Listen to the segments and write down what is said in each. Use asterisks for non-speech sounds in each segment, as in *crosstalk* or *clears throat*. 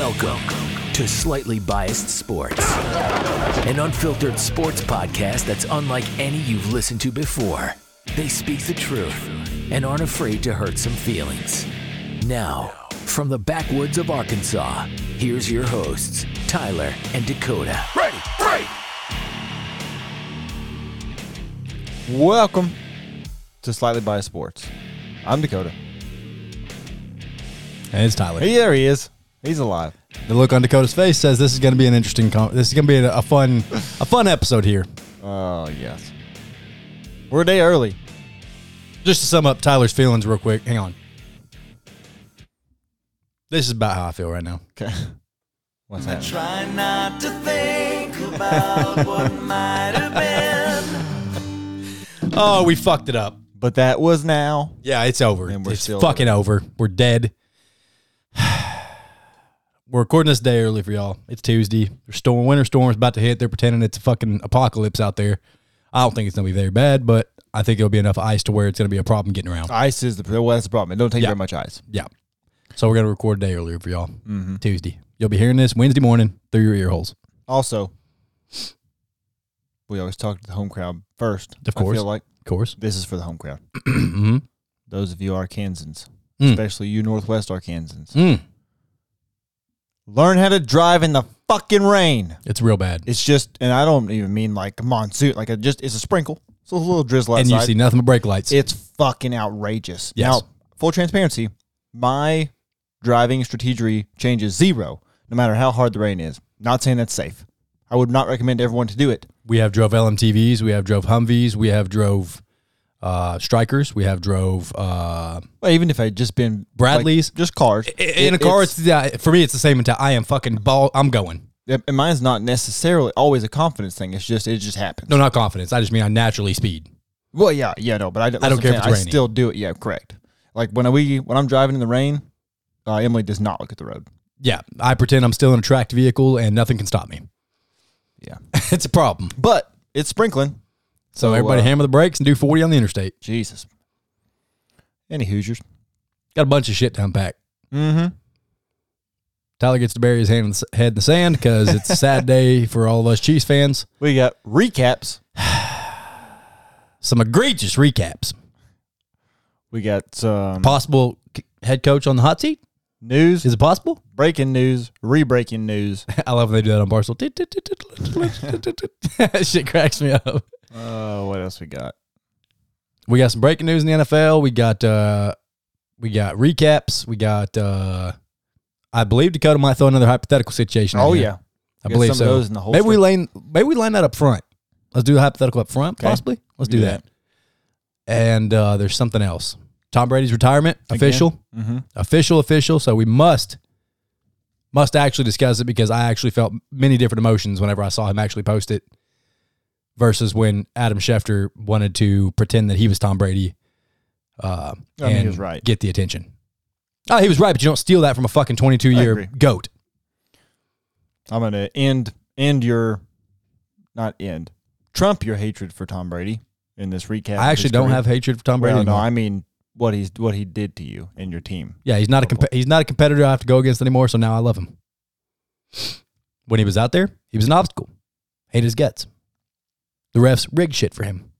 Welcome to Slightly Biased Sports, an unfiltered sports podcast that's unlike any you've listened to before. They speak the truth and aren't afraid to hurt some feelings. Now, from the backwoods of Arkansas, here's your hosts, Tyler and Dakota. Ready, break! Welcome to Slightly Biased Sports. I'm Dakota. And it's Tyler. Hey, there he is. He's alive. The look on Dakota's face says this is going to be an interesting. Com- this is going to be a, a fun, a fun episode here. Oh, yes. We're a day early. Just to sum up Tyler's feelings real quick. Hang on. This is about how I feel right now. Okay. *laughs* What's that? Try not to think about what might have been. *laughs* Oh, we fucked it up. But that was now. Yeah, it's over. And we're it's still fucking over. We're dead. We're recording this day early for y'all. It's Tuesday. There's storm. Winter storm's about to hit. They're pretending it's a fucking apocalypse out there. I don't think it's gonna be very bad, but I think it'll be enough ice to where it's gonna be a problem getting around. Ice is the well, that's the problem. It don't take Yeah. very much ice. Yeah. So we're gonna record a day earlier for y'all. Tuesday. You'll be hearing this Wednesday morning through your ear holes. Also, we always talk to the home crowd first. Of I course. feel like Of course. this is for the home crowd. *clears throat* mm-hmm. Those of you Arkansans, Mm. especially you Northwest Arkansans, Mm. Learn how to drive in the fucking rain. It's real bad. It's just, and I don't even mean like a monsoon. Like it just, it's a sprinkle. It's a little drizzle outside. and you see nothing but brake lights. It's fucking outrageous. Yes. Now, full transparency, my driving strategy changes zero, no matter how hard the rain is. Not saying that's safe. I would not recommend everyone to do it. we have drove LMTVs. We have drove Humvees. We have drove uh, Strykers. We have drove uh, Well, even if I just been Bradleys. like, just cars i- in a car. It's, yeah, for me, it's the same. Until I am fucking ball. I'm going. and mine's not necessarily always a confidence thing. It's just it just happens. No, not confidence. I just mean I naturally speed. Well, yeah, yeah, no, but I, that's don't care if saying. it's I raining. still do it. Yeah, correct. Like when we when I'm driving in the rain, uh, Emily does not look at the road. Yeah, I pretend I'm still in a tracked vehicle and nothing can stop me. Yeah, *laughs* it's a problem. but it's sprinkling. So, So, everybody uh, hammer the brakes and do 40 on the interstate. Jesus. Any Hoosiers? Got a bunch of shit to unpack. Mm-hmm. Tyler gets to bury his hand in the, head in the sand because it's a sad day *laughs* for all of us Chiefs fans. We got recaps. *sighs* Some egregious recaps. We got some Possible head coach on the hot seat? News, Is it possible? breaking news, re-breaking news. *laughs* I love when they do that on Barstool. Shit cracks me up. Uh, what else we got? We got some breaking news in the NFL. We got uh we got recaps. We got uh I believe Dakota might throw another hypothetical situation. Oh yeah, I Got believe some so. of those in the maybe we holster. line maybe we line that up front. Let's do the hypothetical up front, Okay. possibly. Let's We do do that. And uh, there's something else. Tom Brady's retirement official, Mm-hmm. official, official. So we must must actually discuss it because I actually felt many different emotions whenever I saw him actually post it, versus when Adam Schefter wanted to pretend that he was Tom Brady. Uh, I mean, he and was right. Get the attention. Oh, he was right, but you don't steal that from a fucking 22 year goat. I'm gonna end end your, not end, trump your hatred for Tom Brady in this recap. I actually don't have hatred for Tom Brady. Well, no. I mean what he's what he did to you and your team. Yeah, he's not a comp- he's not a competitor I have to go against anymore. So now I love him. When he was out there, he was an obstacle. Hate his guts. The refs rigged shit for him.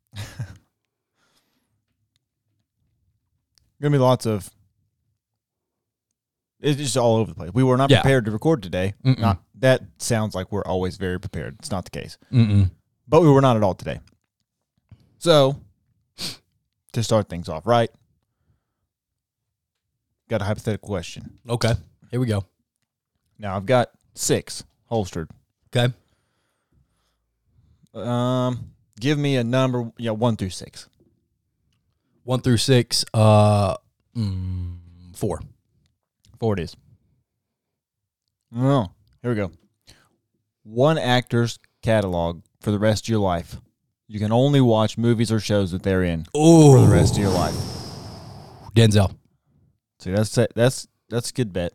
Gonna be lots of. It's just all over the place. We were not Yeah. prepared to record today. Mm-mm. Not that sounds like we're always very prepared. It's not the case, Mm-mm. but we were not at all today. So, to start things off, right? Got a hypothetical question. Okay, here we go. Now I've got six holstered. Okay, Um, give me a number. Yeah, one through six. one through six. Uh, mm, four. Four it is. Oh, here we go. One actor's catalog for the rest of your life. You can only watch movies or shows that they're in Oh, for the rest of your life. Denzel. See, that's that's that's a good bet.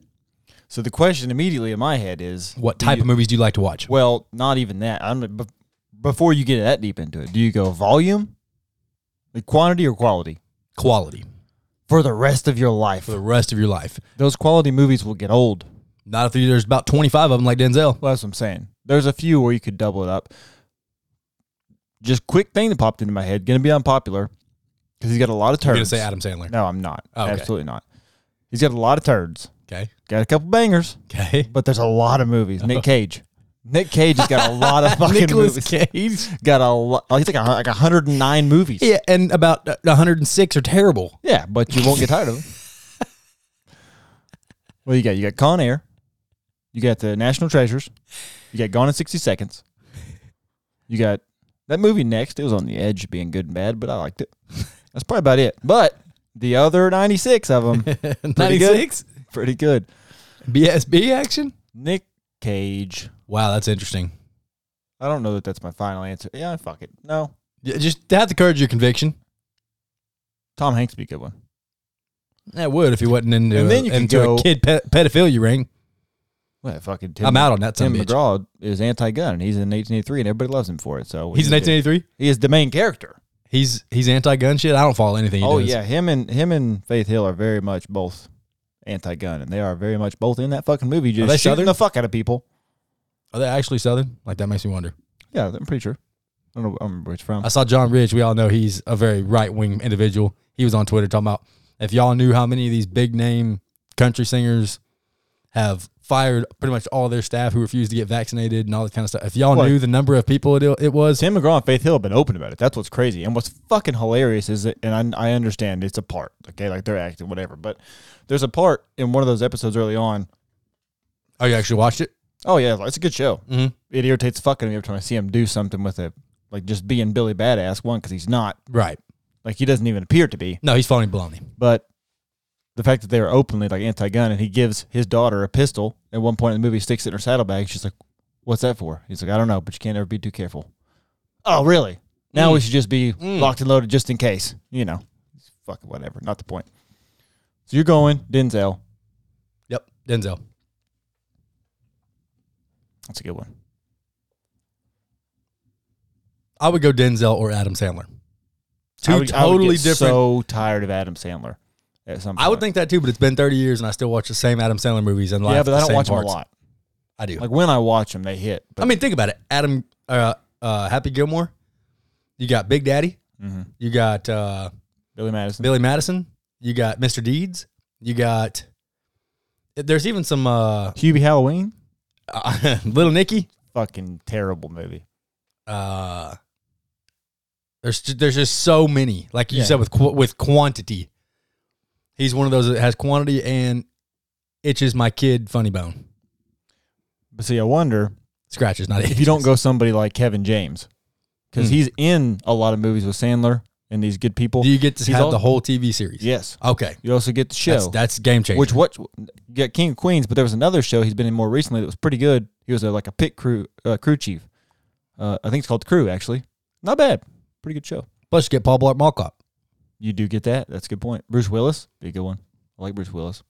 So the question immediately in my head is, What type you- of movies do you like to watch? Well, not even that. I'm bef- before you get that deep into it. Do you go volume, like quantity, or quality Quality for the rest of your life? for the rest of your life. Those quality movies will get old. Not if there's about 25 of them like Denzel. Well, that's what I'm saying. There's a few where you could double it up. Just quick thing that popped into my head. Going to be unpopular because he's got a lot of turds. You're going to say Adam Sandler. No, I'm not. Oh, okay. Absolutely not. He's got a lot of turds. Okay. Got a couple bangers, Okay. but there's a lot of movies. Nick Cage. Nick Cage has got a lot of *laughs* fucking Nicholas movies. Cage. Got a lot. He's like a, like 109 movies. Yeah, and about uh, 106 are terrible. Yeah, but you won't get tired of them. *laughs* well, you got you got Con Air, you got the National Treasures, you got Gone in 60 Seconds, you got that movie next. It was on the edge of being good and bad, but I liked it. *laughs* That's probably about it. But the other 96 of them, *laughs* pretty good. 96? Pretty good. BSB action? Nick Cage. Wow, that's interesting. I don't know that that's my final answer. Yeah, fuck it. No, Yeah, Just have the courage of your conviction. Tom Hanks would be a good one. That would if he wasn't into, And then you could into go- a kid pe- pedophilia ring. Well, fucking Tim, I'm out on that. Tim bitch. McGraw is anti-gun, and he's in 1883, and everybody loves him for it. So He's in 1983. He is the main character. He's he's anti-gun shit. I don't follow anything. He oh does. yeah, him and him and Faith Hill are very much both anti-gun, and they are very much both in that fucking movie, just shooting Southern? the fuck out of people. Are they actually Southern? Like that makes me wonder. Yeah, I'm pretty sure. I don't know, I don't remember where it's from. I saw John Rich. We all know he's a very right wing individual. He was on Twitter talking about if y'all knew how many of these big name country singers have fired pretty much all their staff who refused to get vaccinated and all that kind of stuff. If y'all What? knew the number of people it, it was, Tim McGraw and Faith Hill have been open about it. That's what's crazy. And what's fucking hilarious is that, and I, I understand it's a part, okay, like they're acting, whatever. But there's a part in one of those episodes early on. oh, you actually watched it? Oh yeah, it's a good show. Mhm. It irritates the fuck out of me every time I see him do something with it, like just being Billy Badass. One, because he's not. Right. Like he doesn't even appear to be. No, he's phony baloney. But the fact that they are openly like anti-gun, and he gives his daughter a pistol at one point in the movie, sticks it in her saddlebag. She's like, "What's that for?" He's like, "I don't know, but you can't ever be too careful." Oh, really? Now we mm. should just be mm. locked and loaded just in case. You know, fucking whatever. Not the point. So you're going Denzel. Yep. Denzel. That's a good one. I would go Denzel or Adam Sandler. Two would- totally different. So tired of Adam Sandler. At some point. I would think that too, but it's been 30 years and I still watch the same Adam Sandler movies and laugh Yeah, at but the I don't same watch parts. them a lot. I do. Like when I watch them, they hit. But I mean, think about it. Adam, uh, uh, Happy Gilmore. You got Big Daddy. Mhm. You got uh, Billy Madison. Billy Madison. You got Mr. Deeds. You got. There's even some uh, Hubie Halloween. *laughs* Little Nicky. Fucking terrible movie. Uh, there's there's just so many. Like you Yeah. said with qu- with quantity. He's one of those that has quantity and itches my kid funny bone. But see, I wonder Scratches, not if you don't go somebody like Kevin James, because Hmm. he's in a lot of movies with Sandler and these good people. Do you get to He's have al- the whole TV series? Yes. Okay. You also get the show, That's, that's game changer. which what you got King of Queens, but there was another show he's been in more recently that was pretty good. He was a, like a pit crew uh, crew chief. Uh, I think it's called The Crew. Actually, not bad. Pretty good show. Plus, you get Paul Blart Mall Cop. You do get that. That's a good point. Bruce Willis, be a good one. I like Bruce Willis.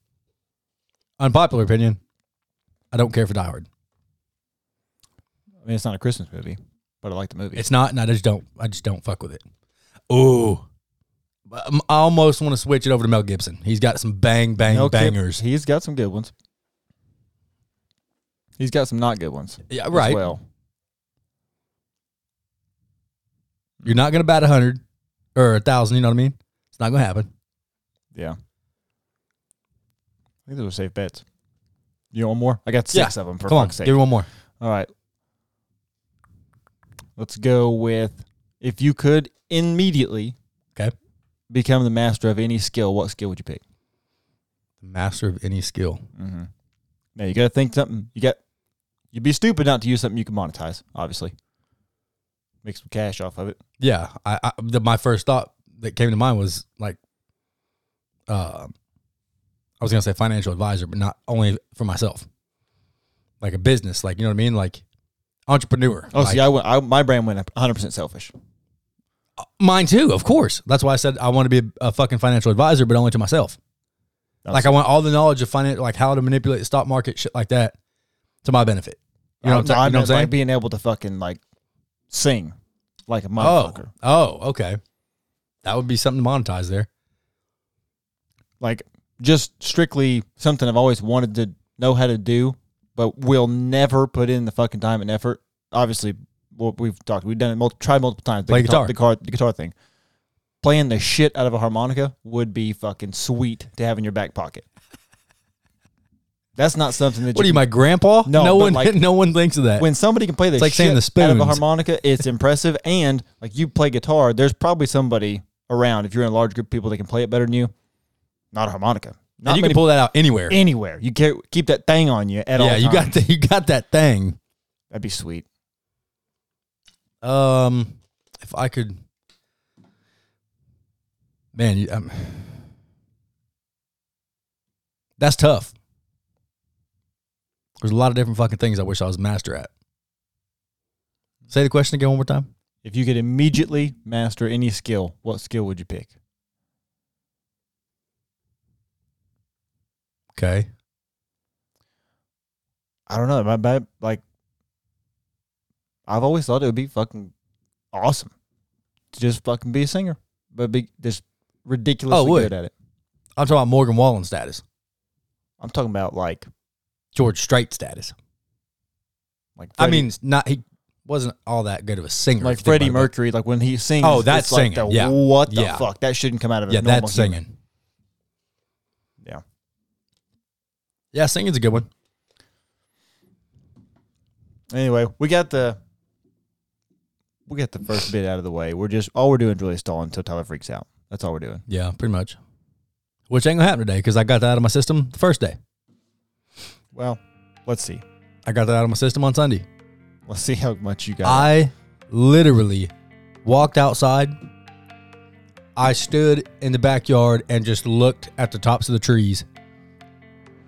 Unpopular opinion. I don't care for Die Hard. I mean, it's not a Christmas movie, but I like the movie. It's not, and I just don't. I just don't fuck with it. Ooh, Um, I almost want to switch it over to Mel Gibson. He's got some bang bang Mel Gib- bangers. He's got some good ones. He's got some not good ones. Yeah, as right. well, You're not gonna bat a hundred or a thousand. You know what I mean? It's not gonna happen. yeah. I think those are safe bets. You want more? I got six of them for Come on, fuck's sake. give me one more. All right. Let's go with if you could immediately Okay. become the master of any skill, what skill would you pick? The master of any skill. Mm-hmm. Now you got to think something. You got. You'd be stupid not to use something you can monetize. Obviously, make some cash off of it. Yeah, I, I the, my first thought that came to mind was like, uh, I was gonna say financial advisor, but not only for myself, like a business, like you know what I mean, like entrepreneur. Oh, like, see, I went. I, my brand went 100 percent selfish. mine too, of course. That's why I said I want to be a, a fucking financial advisor, but only to myself. That's- like I want all the knowledge of finance, like how to manipulate the stock market, shit like that, to my benefit. You know, what I'm, I you know what I'm saying? like being able to fucking like sing like a oh, motherfucker. oh, okay. That would be something to monetize there. Like just strictly something I've always wanted to know how to do, but will never put in the fucking time and effort. Obviously, what we've talked, we've done it, multi, tried multiple times. The Play guitar. the guitar, the guitar thing. Playing the shit out of a harmonica would be fucking sweet to have in your back pocket. That's not something that What are you, my grandpa? No, no one, like- *laughs* no one thinks of that. when somebody can play the It's like saying the out of a harmonica, it's impressive. And like you play guitar, there's probably somebody around if you're in a large group of people that can play it better than you. Not a harmonica. Not and you many can pull that out anywhere. anywhere. You can keep that thing on you at all yeah, you got the, you got that thing. That'd be sweet. Um, if I could, man, you, um, that's tough. There's a lot of different fucking things I wish I was master at. Say the question again one more time. If you could immediately master any skill, what skill would you pick? Okay. I don't know. My, my, like, I've always thought it would be fucking awesome to just fucking be a singer, but be just ridiculously Oh, good at it. I'm talking about Morgan Wallen status, I'm talking about like, George Strait status. like I mean, not he wasn't all that good of a singer. like if you think Freddie Mercury, like when he sings. Oh, that's it's like singing, the, yeah. What the Yeah. fuck? That shouldn't come out of a Yeah, normal that's human. singing. Yeah. Yeah, singing's a good one. Anyway, we got the we got the first bit out of the way. We're just all we're doing is really stalling until Tyler freaks out. That's all we're doing. Yeah, pretty much. Which ain't gonna happen today because I got that out of my system the first day. Well, let's see. I got that out of my system on Sunday. Let's see how much you got. I literally walked outside. I stood in the backyard and just looked at the tops of the trees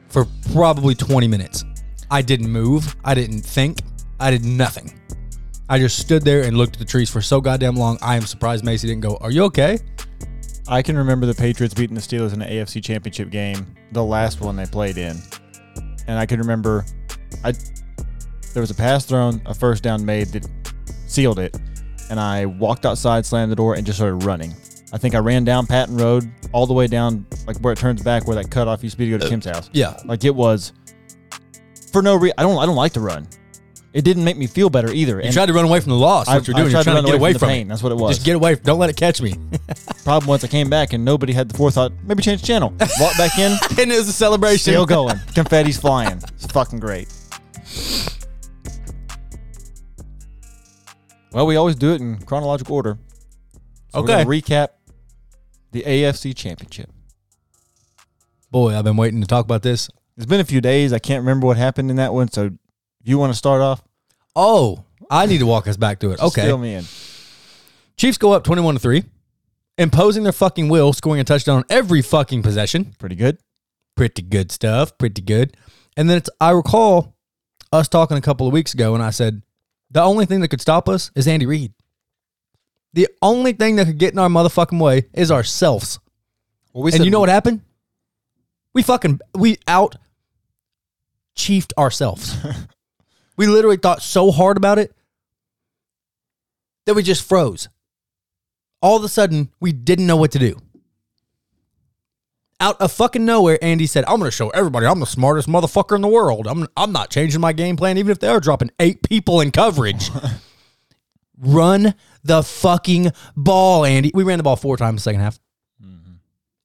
for probably 20 minutes. I didn't move. I didn't think. I did nothing. I just stood there and looked at the trees for so goddamn long. I am surprised Macy didn't go, Are you okay? I can remember the Patriots beating the Steelers in the AFC Championship game, the last one they played in, and I can remember, I there was a pass thrown, a first down made that sealed it, and I walked outside, slammed the door, and just started running. I think I ran down Patton Road all the way down, like where it turns back, where that cutoff used to be to go to uh, Kim's house. Yeah. Like it was for no reason. I don't. I don't like to run. It didn't make me feel better either. You tried to run away from the loss. I- What you're doing, you're tried to trying to get away the from pain. it. That's what it was. Just get away. Don't let it catch me. *laughs* *laughs* Problem was, I came back and nobody had the forethought. Maybe change channel. Walk back in. *laughs* and it was a celebration. Still going. Confetti's flying. It's fucking great. Well, we always do it in chronological order. So Okay. Recap the AFC Championship. Boy, I've been waiting to talk about this. It's been a few days. I can't remember what happened in that one. So, if you want to start off, Oh, I need to walk us back to it. Okay. fill me in. Chiefs go up 21 to 3, imposing their fucking will, scoring a touchdown on every fucking possession. Pretty good. Pretty good stuff. Pretty good. And then it's, I recall us talking a couple of weeks ago, and I said, the only thing that could stop us is Andy Reid. The only thing that could get in our motherfucking way is ourselves. Well, we and you know what happened? We fucking we out chiefed ourselves. *laughs* we literally thought so hard about it that we just froze. All of a sudden, we didn't know what to do. Out of fucking nowhere, Andy said, "I'm going to show everybody I'm the smartest motherfucker in the world. I'm I'm not changing my game plan even if they are dropping eight people in coverage." *laughs* Run the fucking ball, Andy. We ran the ball four times in the second half. Mm-hmm.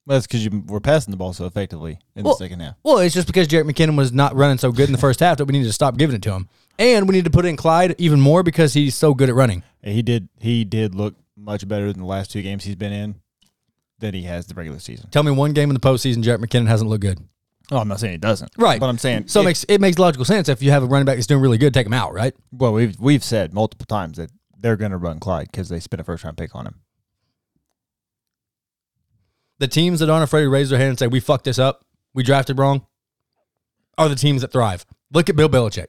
Well, that's because you were passing the ball so effectively in Well- the second half. Well, it's just because Jerick McKinnon was not running so good in the first half that we needed to stop giving it to him. And we need to put in Clyde even more because he's so good at running. He did. He did look much better than the last two games he's been in than he has the regular season. Tell me one game in the postseason Jerick McKinnon hasn't looked good. Oh, I'm not saying he doesn't. Right. But I'm saying So it if- makes it makes logical sense if you have a running back that's doing really good, take him out, right? well, we've we've said multiple times that they're going to run Clyde because they spent a first round pick on him. The teams that aren't afraid to raise their hand and say we fucked this up, we drafted wrong, are the teams that thrive. Look at Bill Belichick.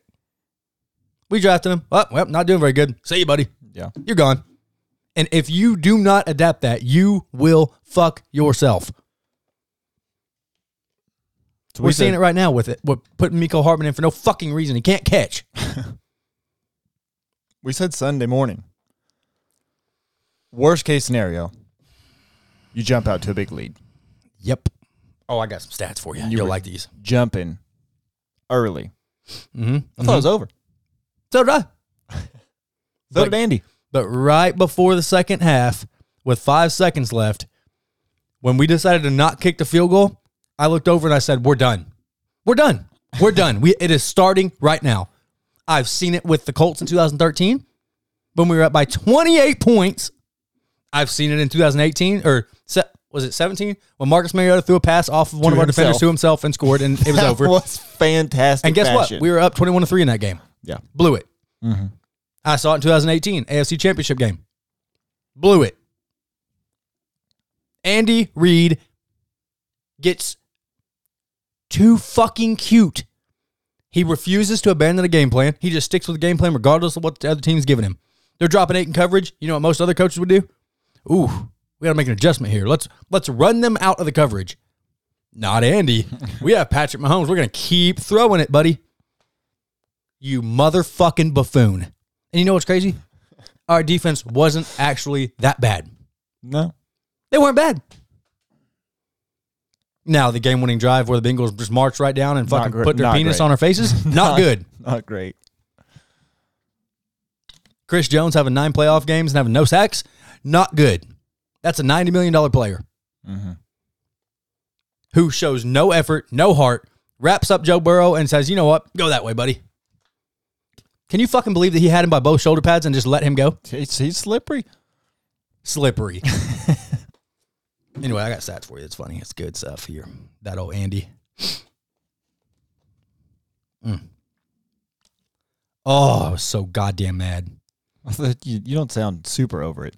We drafted him. Oh, well, not doing very good. See you, buddy. Yeah. You're gone. And if you do not adapt that, you will fuck yourself. So We're we seeing it right now with it. We're putting Mecole Hardman in for no fucking reason. He can't catch. *laughs* We said Sunday morning. Worst case scenario, you jump out to a big lead. Yep. Oh, I got some stats for you. You You'll like these. Jumping early. Mm-hmm. I thought it was over. *laughs* So did I. So did Andy. But right before the second half, with five seconds left, when we decided to not kick the field goal, I looked over and I said, "We're done. We're done. We're done. We it is starting right now." I've seen it with the Colts in 2013 when we were up by 28 points. I've seen it in 2018 or was it 17 when Marcus Mariota threw a pass off of one To of our defenders to himself and scored and it was over. that over. was fantastic. and guess fashion. what? We were up 21 to 3 in that game. Yeah. Blew it. Mm-hmm. I saw it in 2018, AFC Championship game. Blew it. Andy Reid gets too fucking cute. He refuses to abandon the game plan. He just sticks with the game plan regardless of what the other team's giving him. They're dropping eight in coverage. You know what most other coaches would do? Ooh, we got to make an adjustment here. Let's let's run them out of the coverage. Not Andy. *laughs* we have Patrick Mahomes. We're gonna keep throwing it, buddy. You motherfucking buffoon. And you know what's crazy? Our defense wasn't actually that bad. No. They weren't bad. Now the game-winning drive where the Bengals just marched right down and fucking great- put their not penis great. on our faces, *laughs* not good. Not great. Chris Jones having nine playoff games and having no sacks, not good. That's a ninety million dollar player mm-hmm. who shows no effort, no heart, wraps up Joe Burrow and says, "You know what? Go that way, buddy." Can you fucking believe that he had him by both shoulder pads and just let him go? He's, he's slippery. Slippery. *laughs* anyway, I got stats for you. It's funny. It's good stuff here. That old Andy. Mm. Oh, I was so goddamn mad. *laughs* you, you don't sound super over it.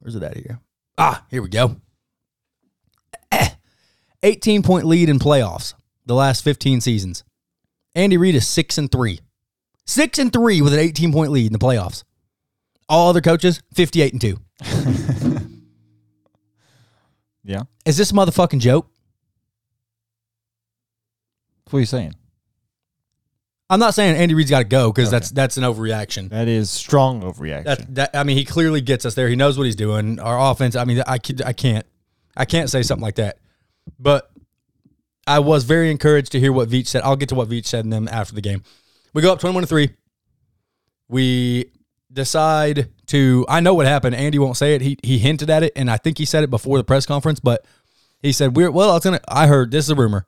Where's it at here? Ah, here we go. Eh. *clears throat* 18 point lead in playoffs the last 15 seasons. Andy Reid is 6 and 3. 6 and 3 with an 18 point lead in the playoffs. All other coaches 58 and 2. *laughs* Yeah. Is this a motherfucking joke? What are you saying? I'm not saying Andy Reid's got to go because that's that's an overreaction. That is strong overreaction. That, that I mean, he clearly gets us there. He knows what he's doing. Our offense. I mean, I I can't I can't say something like that. But I was very encouraged to hear what Veach said. I'll get to what Veach said in them after the game. We go up twenty-one to three. We decide to. I know what happened. Andy won't say it. He he hinted at it, and I think he said it before the press conference. But he said, "We're well." I was gonna. I heard this is a rumor.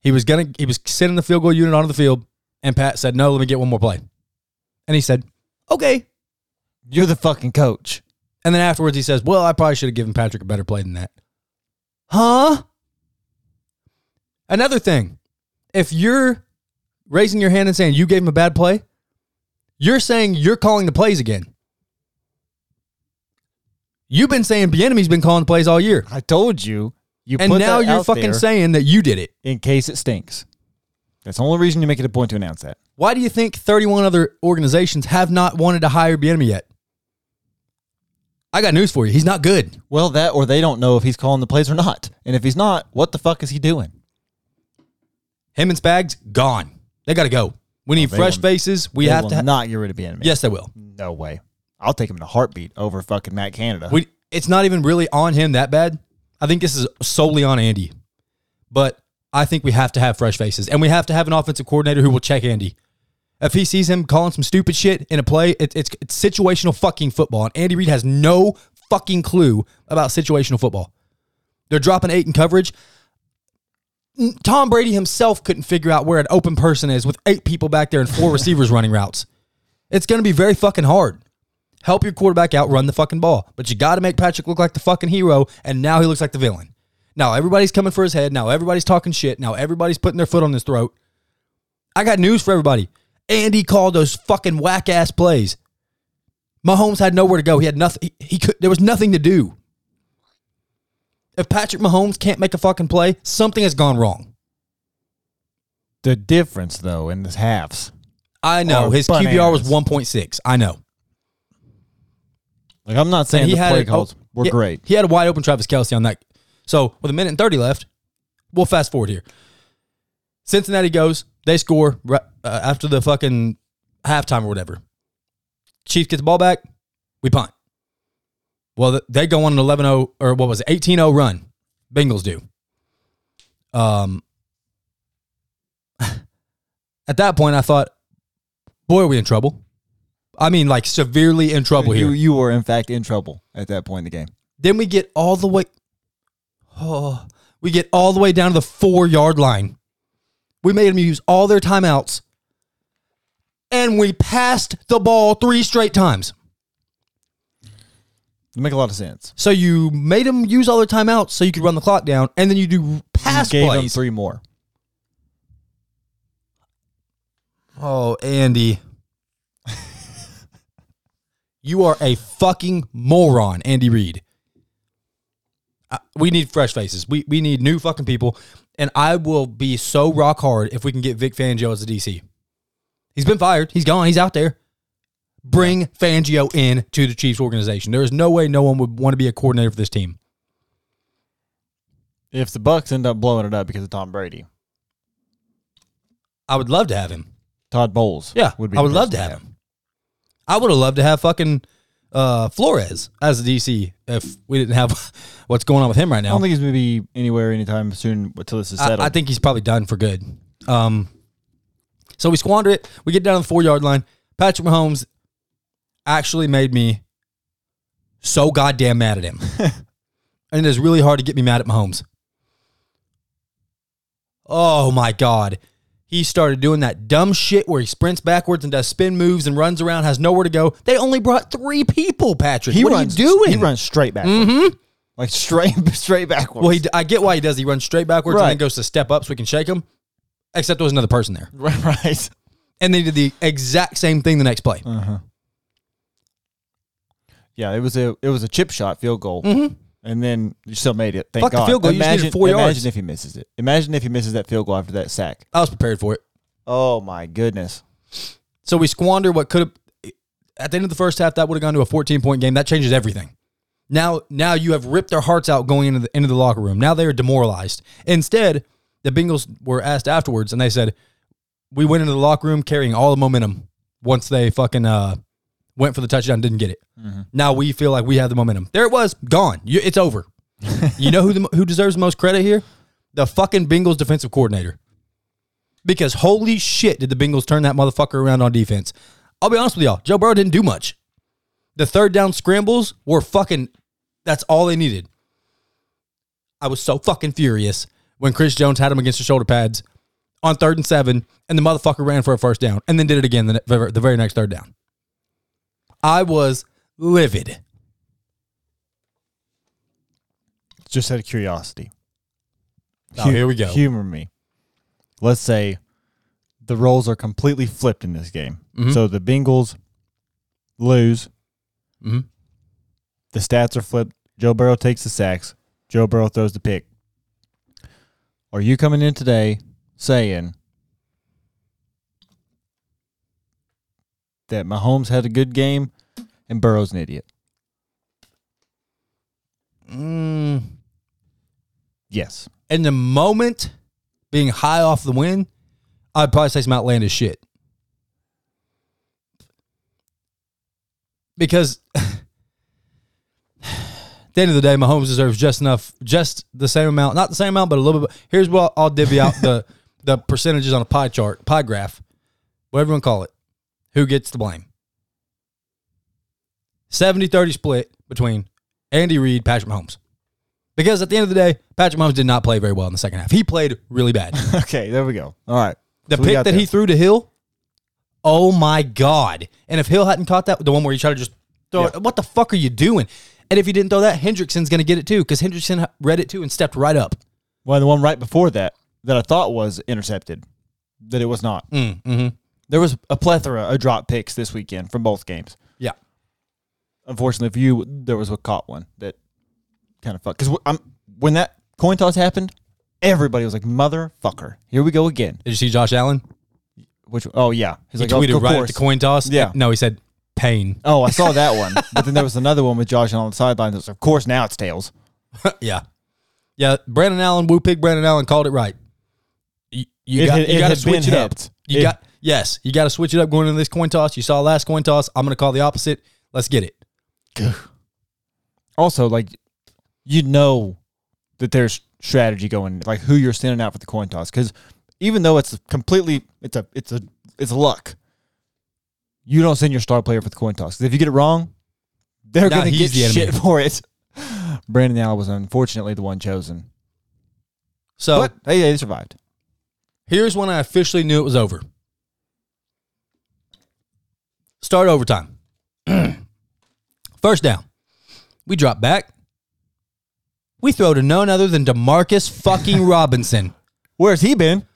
He was gonna. He was sending the field goal unit onto the field, and Pat said, "No, let me get one more play." And he said, "Okay." You're the fucking coach. And then afterwards, he says, Well, I probably should have given Patrick a better play than that. Huh? Another thing, if you're raising your hand and saying you gave him a bad play, you're saying you're calling the plays again. You've been saying Bieniemy's been calling the plays all year. I told you. You And now you're fucking saying that you did it. in case it stinks. That's the only reason you make it a point to announce that. Why do you think 31 other organizations have not wanted to hire Bieniemy yet? I got news for you. He's not good. Well, that or they don't know if he's calling the plays or not. And if he's not, what the fuck is he doing? Him and Spags, gone. They got to go. We need oh, they fresh will- faces. We They have will to. Ha- not get rid of Bieniemy. yes, they will. No way. I'll take him in a heartbeat over fucking Matt Canada. We. It's not even really on him that bad. I think this is solely on Andy. But I think we have to have fresh faces, and we have to have an offensive coordinator who will check Andy. If he sees him calling some stupid shit in a play, it, it's it's situational fucking football, and Andy Reid has no fucking clue about situational football. They're dropping eight in coverage. Tom Brady himself couldn't figure out where an open person is with eight people back there and four *laughs* receivers running routes. It's going to be very fucking hard. Help your quarterback out, run the fucking ball. But you got to make Patrick look like the fucking hero, and now he looks like the villain. Now everybody's coming for his head. Now everybody's talking shit. Now everybody's putting their foot on his throat. I got news for everybody. Andy called those fucking whack ass plays. Mahomes had nowhere to go. He had nothing. He, he could. There was nothing to do. If Patrick Mahomes can't make a fucking play, something has gone wrong. the difference, though, in the halves. I know his QBR was 1.6. I know. Like, I'm not saying And the play a- calls oh, were he- great. He had a wide open Travis Kelce on that. So with a minute and 30 left, we'll fast forward here. Cincinnati goes, they score uh, after the fucking halftime or whatever. Chiefs get the ball back, we punt. Well, they go on an 11 0, or what was it, 18 0 run. Bengals do. Um, *laughs* At that point, I thought, boy, are we in trouble. I mean, like severely in trouble You here. you were in fact in trouble at that point in the game. Then we get all the way. Oh, we get all the way down to the four yard line. We made them use all their timeouts, and we passed the ball three straight times. It make a lot of sense. So you made them use all their timeouts so you could run the clock down, and then you do pass you gave them three more. Oh, Andy. you are a fucking moron, Andy Reid. Uh, we need fresh faces. We we need new fucking people. And I will be so rock hard if we can get Vic Fangio as the DC. He's been fired. He's gone. He's out there. Bring Fangio in to the Chiefs organization. There is no way no one would want to be a coordinator for this team. If the Bucs end up blowing it up because of Tom Brady, I would love to have him. Todd Bowles, Yeah, would be I would love to have him. I would have loved to have fucking uh, Flores as the DC if we didn't have *laughs* what's going on with him right now. I don't think he's going to be anywhere anytime soon until this is I, settled. I think he's probably done for good. Um, so we squander it. We get down to the four yard line. Patrick Mahomes actually made me so goddamn mad at him. *laughs* and it's really hard to get me mad at Mahomes. Oh my God. He started doing that dumb shit where he sprints backwards and does spin moves and runs around, has nowhere to go. They only brought three people, Patrick. he what runs, are you doing? He runs straight backwards. Like straight *laughs* straight backwards. Well, he, I get why he does. He runs straight backwards and then goes to step up so we can shake him. Except there was another person there. *laughs* right. And they did the exact same thing the next play. Uh-huh. Yeah, it was a it was a chip shot field goal, and then you still made it. Thank Fuck the God. field goal, you just Imagine, four imagine yards. if he misses it. Imagine if he misses that field goal after that sack. I was prepared for it. Oh my goodness. So we squander what could have. At the end of the first half, that would have gone to a 14 point game. That changes everything. Now, now you have ripped their hearts out going into the into the locker room. Now they are demoralized. Instead, the Bengals were asked afterwards, and they said, "We went into the locker room carrying all the momentum. Once they fucking uh, went for the touchdown, didn't get it. Mm-hmm. Now we feel like we have the momentum. There it was, gone. You, it's over. *laughs* you know who the, who deserves the most credit here? The fucking Bengals defensive coordinator. Because holy shit, did the Bengals turn that motherfucker around on defense? I'll be honest with y'all, Joe Burrow didn't do much. The third down scrambles were fucking. That's all they needed. I was so fucking furious when Chris Jones had him against the shoulder pads on third and seven, and the motherfucker ran for a first down, and then did it again the, the very next third down. I was livid. Just out of curiosity. Oh, Hu- here we go. Humor me. Let's say the roles are completely flipped in this game. Mhm. So the Bengals lose. Mhm. The stats are flipped. Joe Burrow takes the sacks. Joe Burrow throws the pick. Are you coming in today saying that Mahomes had a good game and Burrow's an idiot? Mm. Yes. in the moment, being high off the win, I'd probably say some outlandish shit. Because *sighs* at the end of the day, Mahomes deserves just enough, just the same amount, not the same amount, but a little bit. Here's what I'll divvy out the the percentages on a pie chart, pie graph, whatever you want to call it. Who gets the blame? 70 30 split between Andy Reid, Patrick Mahomes. Because at the end of the day, Patrick Mahomes did not play very well in the second half. He played really bad. *laughs* Okay, there we go. All right. The So pick that there. he threw to Hill, oh my God. And if Hill hadn't caught that, the one where he tried to just throw it, what the fuck are you doing? And if he didn't throw that, Hendrickson's going to get it too because Hendrickson read it too and stepped right up. Well, the one right before that that I thought was intercepted, that it was not. Mm, hmm There was a plethora of drop picks this weekend from both games. Yeah. Unfortunately for you, there was a caught one that kind of fucked. Because when that coin toss happened, everybody was like, "Motherfucker, here we go again." Did you see Josh Allen? Which oh yeah, he's He like, "Oh, tweeted of right at the coin toss. Yeah. No, he said pain. Oh, I saw *laughs* that one, but then there was another one with Josh Allen on the sideline. That was, of course, now it's tails. *laughs* yeah. Yeah. Brandon Allen, Woo Pig Brandon Allen called it right. You, you It got, had- you got to switch it up. You It- got, yes, you got to switch it up going into this coin toss. You saw last coin toss. I'm going to call the opposite. Let's get it. Also, like you know that there's strategy going, like who you're sending out for the coin toss. Because even though it's completely it's a it's a it's luck. You don't send your star player for the coin toss 'Cause if you get it wrong, they're Nah, gonna he's get the enemy. shit for it. *laughs* Brandon Allen was unfortunately the one chosen, So but hey, they survived. here's when I officially knew it was over. Start overtime. *clears throat* First down. We drop back. We throw to none other than Demarcus fucking *laughs* Robinson. Where's he been?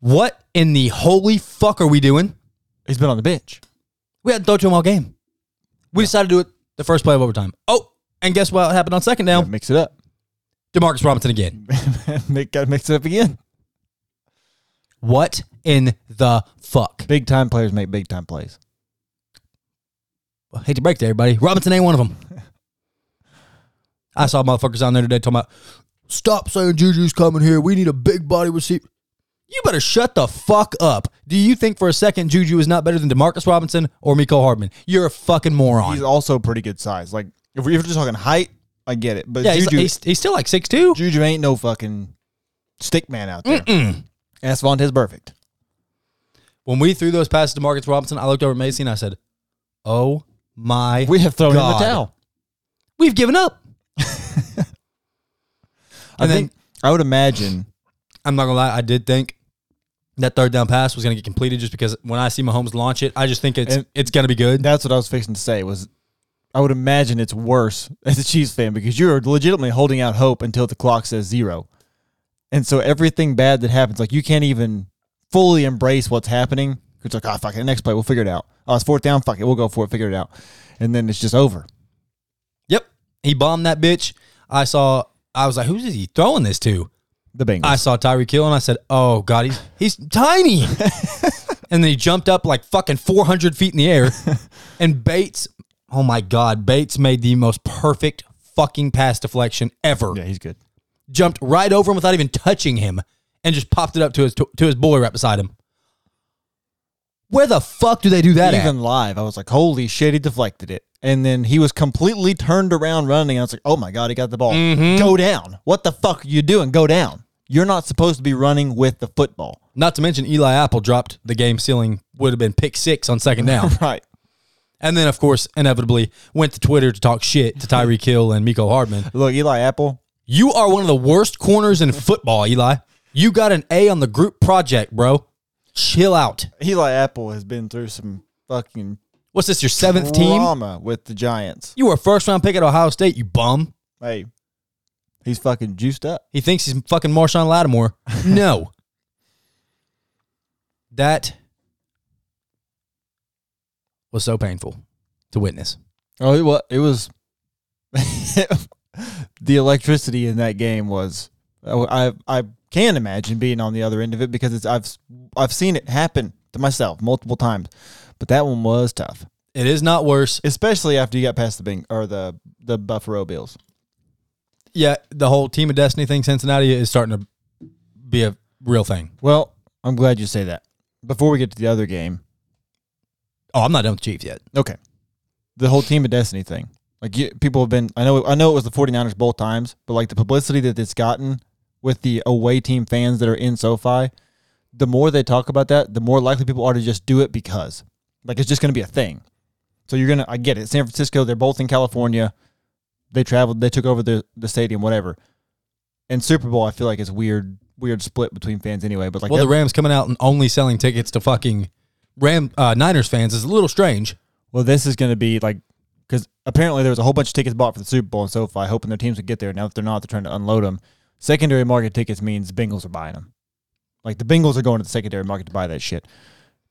What in the holy fuck are we doing? He's been on the bench. We had to throw to him all game. We decided to do it the first play of overtime. Oh, and guess what happened on second down? Gotta mix it up. Demarcus Robinson again. *laughs* Gotta mix it up again. What in the fuck? Big time players make big time plays. I hate to break to everybody. Robinson ain't one of them. *laughs* I saw motherfuckers on there today talking about stop saying Juju's coming here. We need a big body receiver. You better shut the fuck up. Do you think for a second Juju is not better than Demarcus Robinson or Mecole Hardman? You're a fucking moron. He's also pretty good size. Like if we're, just talking height, I get it. But yeah, he's, Juju, he's, he's still like 6'2". Juju ain't no fucking stick man out there. And that's Vontez perfect. When we threw those passes to Marcus Robinson, I looked over at Macy and I said, "Oh my, We have thrown God. in the towel. we've given up." *laughs* I And then- think I would imagine I'm not gonna lie, I did think that third down pass was gonna get completed just because when I see Mahomes launch it, I just think it's And- it's gonna be good. that's what I was fixing to say was I would imagine it's worse *laughs* as a Chiefs fan because you're legitimately holding out hope until the clock says zero. And so everything bad that happens, like you can't even fully embrace what's happening. It's like, oh, fuck it. Next play, we'll figure it out. Oh, it's fourth down. Fuck it. We'll go for it. Figure it out. And then it's just over. Yep, he bombed that bitch. I saw. I was like, "Who's he throwing this to?" The Bengals. I saw Tyreek Hill and I said, "Oh God, he's he's tiny." *laughs* and then he jumped up like fucking 400 feet in the air, *laughs* and Bates. Oh my God, Bates made the most perfect fucking pass deflection ever. yeah, he's good. Jumped right over him without even touching him, and just popped it up to his to his boy right beside him. Where the fuck do they do that Even at? live, I was like, holy shit, he deflected it. And then he was completely turned around running. I was like, oh my God, he got the ball. Mm-hmm. Go down. What the fuck are you doing? Go down. You're not supposed to be running with the football. Not to mention Eli Apple dropped the game ceiling would have been pick six on second down. *laughs* right. And then, of course, inevitably went to Twitter to talk shit to Tyreek *laughs* Hill and Mecole Hardman. Look, Eli Apple, You are one of the worst corners in football, Eli. You got an A on the group project, bro. Chill out. Eli Apple has been through some fucking What's this, your seventh team? drama with the Giants. You were a first round pick at Ohio State, you bum. Hey, he's fucking juiced up. He thinks he's fucking Marshon Lattimore. *laughs* No. that was so painful to witness. Oh, it was. It was *laughs* the electricity in that game was. I I can imagine being on the other end of it because it's I've I've seen it happen to myself multiple times, but that one was tough, It is not worse. especially after you got past the Bing or the the Buffalo Bills. Yeah, the whole team of destiny thing, Cincinnati is starting to be a real thing. Well, I'm glad you say that. Before we get to the other game, Oh, I'm not done with Chiefs yet. Okay. The whole team of destiny thing. Like you, people have been I know I know it was the 49ers both times, but like the publicity that it's gotten with the away team fans that are in SoFi, the more they talk about that, the more likely people are to just do it because like it's just going to be a thing. So you're going to I get it. San Francisco, they're both in California. They traveled, they took over the the stadium whatever. And Super Bowl I feel like it's weird weird split between fans anyway, but like Well, that- the Rams coming out and only selling tickets to fucking Ram uh, Niners fans is a little strange. Well, this is going to be like because apparently there was a whole bunch of tickets bought for the Super Bowl in SoFi, hoping their teams would get there. Now that they're not, they're trying to unload them. Secondary market tickets means Bengals are buying them. Like the Bengals are going to the secondary market to buy that shit.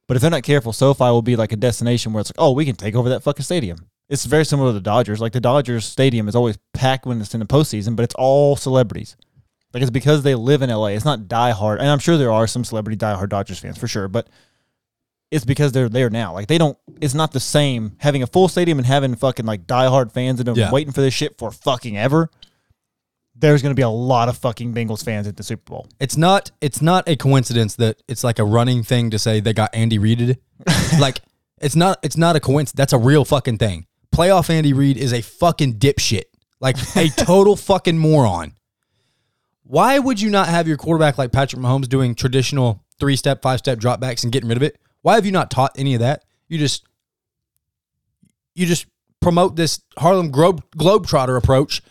But if they're not careful, SoFi will be like a destination where it's like, oh, we can take over that fucking stadium. It's very similar to the Dodgers. Like the Dodgers stadium is always packed when it's in the postseason, but it's all celebrities. Like it's because they live in LA. It's not diehard, and I'm sure there are some celebrity diehard Dodgers fans for sure, but it's because they're there now. Like they don't. It's not the same having a full stadium and having fucking like diehard fans that have been Yeah. waiting for this shit for fucking ever. There's going to be a lot of fucking Bengals fans at the Super Bowl. It's not it's not a coincidence that it's like a running thing to say they got Andy Reided. *laughs* like it's not it's not a coincidence. That's a real fucking thing. Playoff Andy Reid is a fucking dipshit. Like a *laughs* total fucking moron. Why would you not have your quarterback like Patrick Mahomes doing traditional three step, five step dropbacks and getting rid of it. Why have you not taught any of that? You just you just promote this Harlem Globe Globetrotter approach.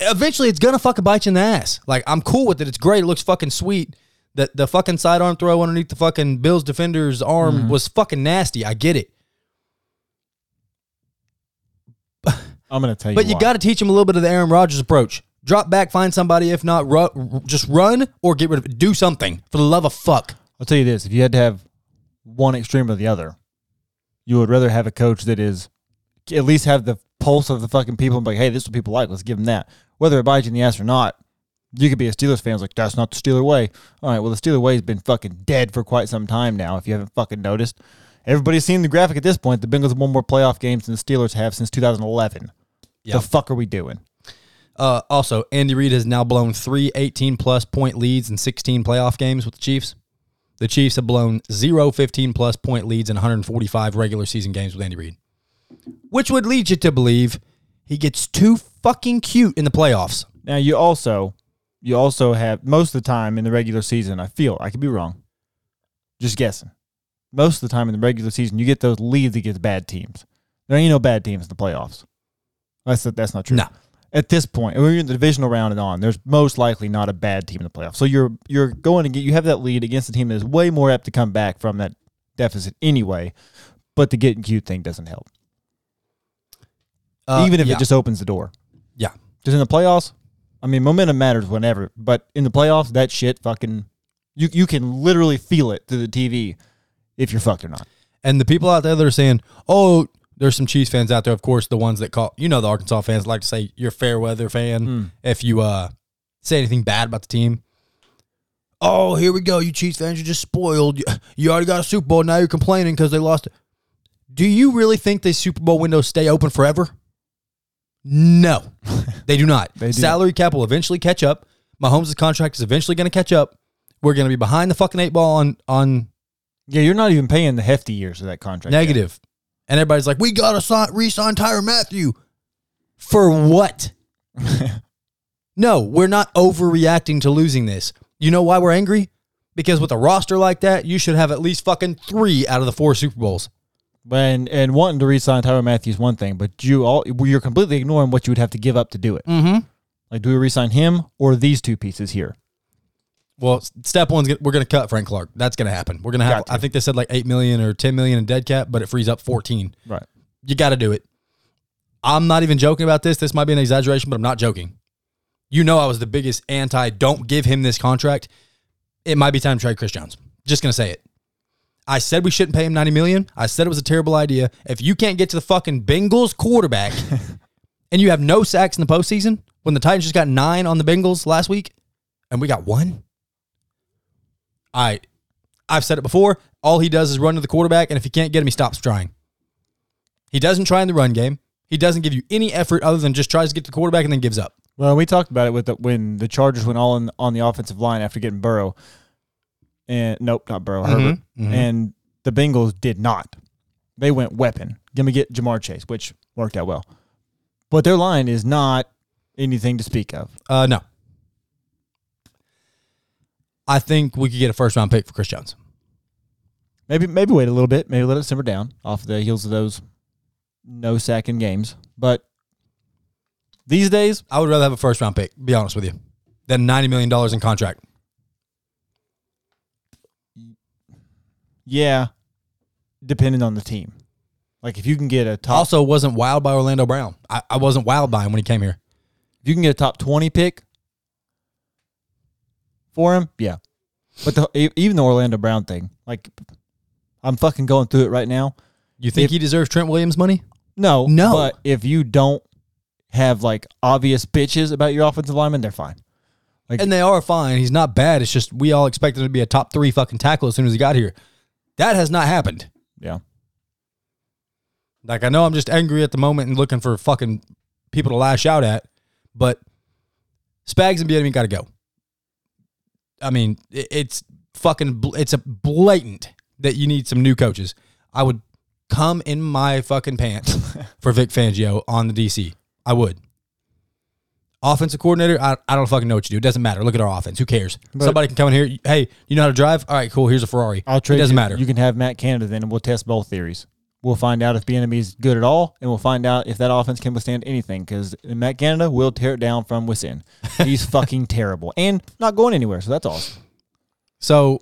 Eventually, it's gonna fucking bite you in the ass. Like I'm cool with it. It's great. It looks fucking sweet. The the fucking sidearm throw underneath the fucking Bills defender's arm mm-hmm. was fucking nasty. I get it, *laughs* I'm gonna tell you. but you got to teach him a little bit of the Aaron Rodgers approach. Drop back, find somebody. If not, ru- just run or get rid of it. Do something for the love of fuck. I'll tell you this: if you had to have one extreme or the other, you would rather have a coach that is at least have the pulse of the fucking people and be like, hey, this is what people like. Let's give them that. Whether it bites you in the ass or not, you could be a Steelers fan. It's like that's not the Steeler way. All right, well, the Steeler way has been fucking dead for quite some time now. If you haven't fucking noticed, everybody's seen the graphic at this point. The Bengals have won more playoff games than the Steelers have since 2011. Yep. The fuck are we doing? Uh, also, Andy Reid has now blown three 18 plus point leads in 16 playoff games with the Chiefs. The Chiefs have blown zero 15 plus point leads in 145 regular season games with Andy Reid, which would lead you to believe he gets too fucking cute in the playoffs. Now you also you also have most of the time in the regular season, I feel I could be wrong. Just guessing. Most of the time in the regular season, you get those leads against bad teams. There ain't no bad teams in the playoffs. That's that's not true. No. At this point, when you're in the divisional round and on, there's most likely not a bad team in the playoffs. So you're you're going to get you have that lead against a team that is way more apt to come back from that deficit anyway. But the getting cute thing doesn't help, Uh, even if yeah. it just opens the door. yeah. Just in the playoffs, I mean, momentum matters whenever, but in the playoffs, that shit fucking, you you can literally feel it through the TV if you're fucked or not. And the people out there that are saying, "Oh, there's some Chiefs fans out there." Of course, the ones that call you know the Arkansas fans like to say you're a fair weather fan if you uh say anything bad about the team. Oh, here we go. You Chiefs fans, you're just spoiled. You, you already got a Super Bowl. Now you're complaining because they lost it. Do you really think the Super Bowl windows stay open forever? No, *laughs* they do not. They do. Salary cap will eventually catch up. Mahomes' contract is eventually going to catch up. We're going to be behind the fucking eight ball on on Yeah, you're not even paying the hefty years of that contract. Negative. And everybody's like, we got to sign, re-sign Tyrann Mathieu. For what? *laughs* no, we're not overreacting to losing this. You know why we're angry? Because with a roster like that, you should have at least fucking three out of the four Super Bowls. And and wanting to re-sign Tyrann Mathieu's one thing, but you all you're completely ignoring what you would have to give up to do it. Mm-hmm. Like, do we re-sign him or these two pieces here? Well, step one's we're going to cut Frank Clark. That's going to happen. We're going to have. I think they said like eight million or ten million in dead cap, but it frees up fourteen. Right. You got to do it. I'm not even joking about this. This might be an exaggeration, but I'm not joking. You know, I was the biggest anti. Don't give him this contract. It might be time to trade Chris Jones. Just gonna say it. I said we shouldn't pay him 90 million. I said it was a terrible idea. If you can't get to the fucking Bengals quarterback *laughs* and you have no sacks in the postseason, when the Titans just got nine on the Bengals last week and we got one, I I've said it before. All he does is run to the quarterback, and if he can't get him, he stops trying. He doesn't try in the run game. He doesn't give you any effort other than just tries to get the quarterback and then gives up. Well, we talked about it with the, when the Chargers went all in on the offensive line after getting Burrow, and nope, not Burrow, Herbert, mhm. and the Bengals did not. They went weapon. Give me get Ja'Marr Chase, which worked out well, but their line is not anything to speak of. Uh, no. I think we could get a first round pick for Chris Jones. Maybe maybe wait a little bit, maybe let it simmer down off the heels of those no sacking games. But these days, I would rather have a first round pick, be honest with you, than $90 million in contract. Yeah, depending on the team. Like if you can get a top, Also, wasn't wild by Orlando Brown. I, I wasn't wild by him when he came here. if you can get a top twenty pick for him, yeah. But the, even the Orlando Brown thing, like I'm fucking going through it right now. You think If- he deserves Trent Williams money? No, No. But if you don't have like obvious bitches about your offensive lineman, they're fine. Like And they are fine. He's not bad. It's just we all expected him to be a top three fucking tackle as soon as he got here. That has not happened. yeah, Like I know I'm just angry at the moment and looking for fucking people to lash out at, but Spags and Bieniemy got to go. I mean, it's fucking it's a blatant that you need some new coaches. I would come in my fucking pants *laughs* for Vic Fangio on the DC. I would. Offensive coordinator, I, I don't fucking know what you do. It doesn't matter. Look at our offense. Who cares? But- Somebody can come in here. Hey, you know how to drive? All right, cool. Here's a Ferrari. I'll trade It doesn't you. matter. You can have Matt Canada then, and we'll test both theories. We'll find out if Bieniemy's good at all, and we'll find out if that offense can withstand anything. Because Matt Canada will tear it down from within. *laughs* He's fucking terrible and not going anywhere. So that's awesome. So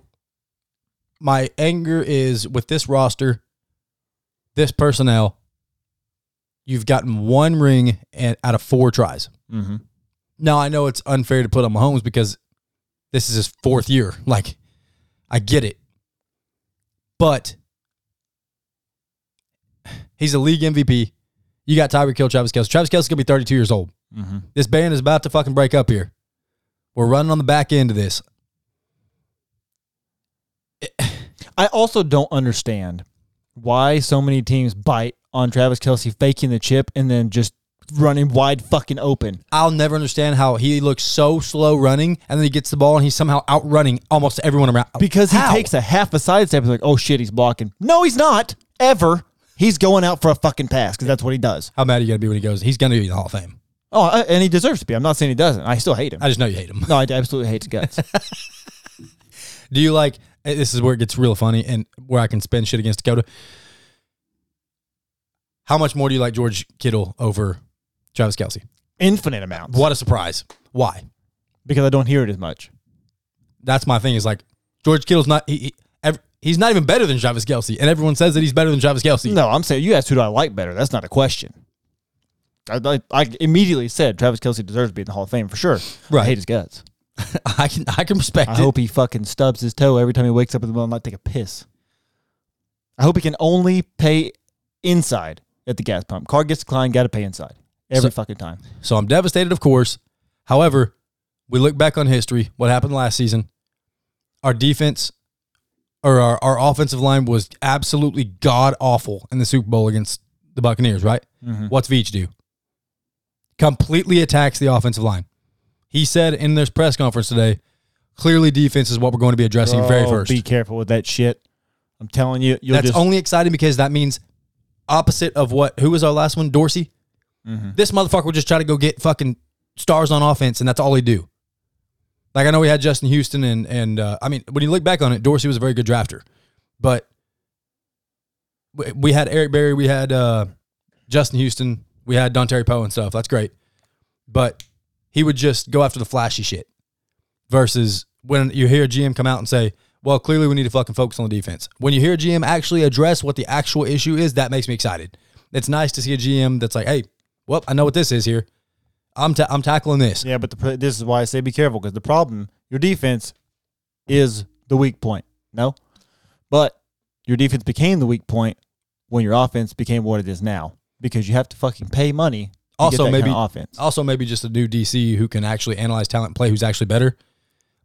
my anger is with this roster, this personnel. You've gotten one ring and out of four tries. Mm-hmm. Now I know it's unfair to put on Mahomes because this is his fourth year. *laughs* Like, I get it, but he's a league MVP. You got Tyreek Hill, Travis Kelce. Travis Kelce's gonna be 32 years old. Mm-hmm. This band is about to fucking break up here. We're running on the back end of this. I also don't understand why so many teams bite on Travis Kelce faking the chip and then just running wide fucking open. I'll never understand how he looks so slow running and then he gets the ball and he's somehow outrunning almost everyone around. Because he How? takes a half a sidestep and like, oh shit, he's blocking. No, he's not. Ever. He's going out for a fucking pass because that's what he does. How mad are you gonna be when he goes? He's gonna be in the Hall of Fame. Oh, and he deserves to be. I'm not saying he doesn't. I still hate him. I just know you hate him. No, I absolutely hate his guts. *laughs* Do you like? eh, This is where it gets real funny and where I can spin shit against Dakota. How much more do you like George Kittle over Travis Kelce? Infinite amounts. What a surprise! Why? Because I don't hear it as much. That's my thing. Is like George Kittle's not. He, he, ev- he's not even better than Travis Kelce, and everyone says that he's better than Travis Kelce. No, I'm saying you asked who do I like better. That's not a question. I, I, I immediately said Travis Kelce deserves to be in the Hall of Fame for sure. Right. I hate his guts. *laughs* I can I can respect I it. hope he fucking stubs his toe every time he wakes up in the the night to take a piss. I hope he can only pay inside at the gas pump. Car gets declined, got to pay inside every So- fucking time. So I'm devastated, of course. However, we look back on history, what happened last season. Our defense or our, our offensive line was absolutely god awful in the Super Bowl against the Buccaneers, right? Mm-hmm. What's Veach do? Completely attacks the offensive line. He said in this press conference today, clearly defense is what we're going to be addressing very Oh, first. Be careful with that shit. I'm telling you, you'll That's just only exciting because that means opposite of what who was our last one? Dorsey. Mm-hmm. This motherfucker would just try to go get fucking stars on offense, and that's all he do. Like I know we had Justin Houston, and and uh, I mean when you look back on it, Dorsey was a very good drafter, but we- we had Eric Berry, we had uh, Justin Houston, we had Dontari Poe and stuff. That's great, but he would just go after the flashy shit. Versus when you hear a GM come out and say, "Well, clearly we need to fucking focus on the defense." When you hear a GM actually address what the actual issue is, that makes me excited. It's nice to see a GM that's like, "Hey, well, I know what this is here. I'm ta- I'm tackling this." Yeah, but the, this is why I say be careful because the problem, your defense is the weak point. No, but your defense became the weak point when your offense became what it is now because you have to fucking pay money. To Also, maybe kind of offense. Also, maybe just a new DC who can actually analyze talent and play, who's actually better,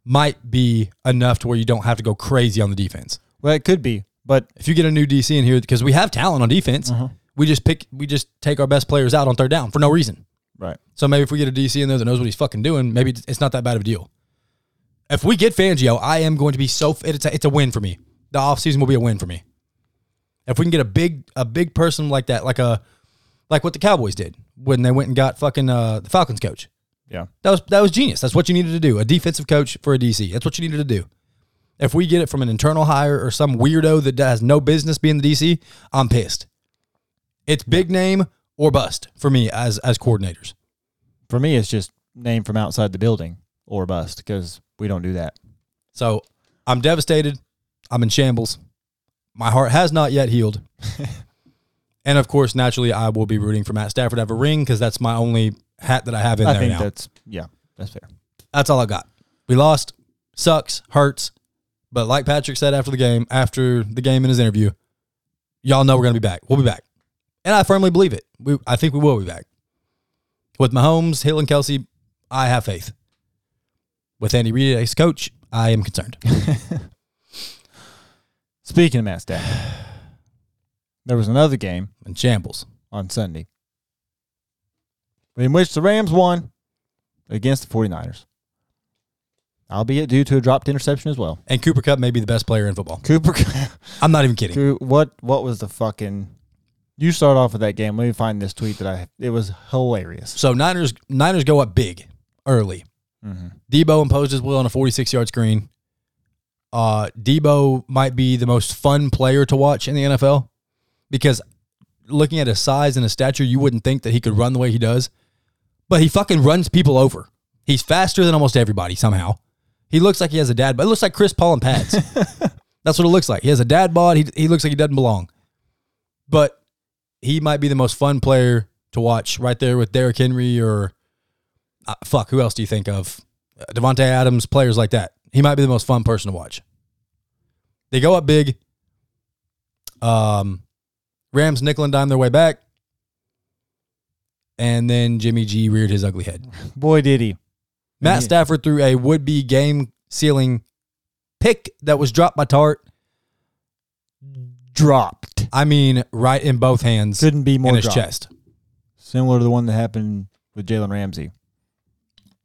might be enough to where you don't have to go crazy on the defense. Well, it could be, but If you get a new DC in here, because we have talent on defense, Uh-huh. we just pick, we just take our best players out on third down for no reason. right. So maybe if we get a DC in there that knows what he's fucking doing, maybe it's not that bad of a deal. If we get Fangio, I am going to be so it's a, it's a win for me. The offseason will be a win for me. If we can get a big a big person like that, like a like what the Cowboys did when they went and got fucking uh, the Falcons coach. Yeah. That was that was genius. That's what you needed to do. A defensive coach for a DC. That's what you needed to do. If we get it from an internal hire or some weirdo that has no business being the DC, I'm pissed. It's big name or bust for me as as coordinators. For me, it's just name from outside the building or bust because we don't do that. So I'm devastated. I'm in shambles. My heart has not yet healed. *laughs* and of course, naturally, I will be rooting for Matt Stafford to have a ring because that's my only hat that I have in I there think now. that's yeah, that's fair. That's all I got. We lost. Sucks. Hurts. But like Patrick said after the game, after the game in his interview, y'all know we're gonna be back. We'll be back. And I firmly believe it. We I think we will be back. With Mahomes, Hill, and Kelce, I have faith. With Andy Reid as coach, I am concerned. *laughs* Speaking of Matt Stafford, there was another game in shambles. on Sunday in which the Rams won against the 49ers. Albeit due to a dropped interception as well. And Cooper Kupp may be the best player in football. Cooper, *laughs* I'm not even kidding. What what was the fucking? You start off with that game. Let me find this tweet that I. It was hilarious. So Niners Niners go up big early. Mm-hmm. Deebo imposed his will on a 46 yard screen. Uh, Deebo might be the most fun player to watch in the NFL because looking at his size and his stature, you wouldn't think that he could run the way he does, but he fucking runs people over. He's faster than almost everybody somehow. He looks like he has a dad, but it looks like Chris Paul and pads. *laughs* That's what it looks like. He has a dad bod. He, he looks like he doesn't belong. But he might be the most fun player to watch right there with Derrick Henry or uh, fuck, who else do you think of? Uh, Davante Adams, players like that. He might be the most fun person to watch. They go up big. Um, Rams nickel and dime their way back. And then Jimmy G reared his ugly head. Boy, did he. Matt Yeah. Stafford threw a would be game sealing pick that was dropped by Tartt. Dropped. I mean, right in both hands Couldn't be more in his dropped. chest. Similar to the one that happened with Jalen Ramsey.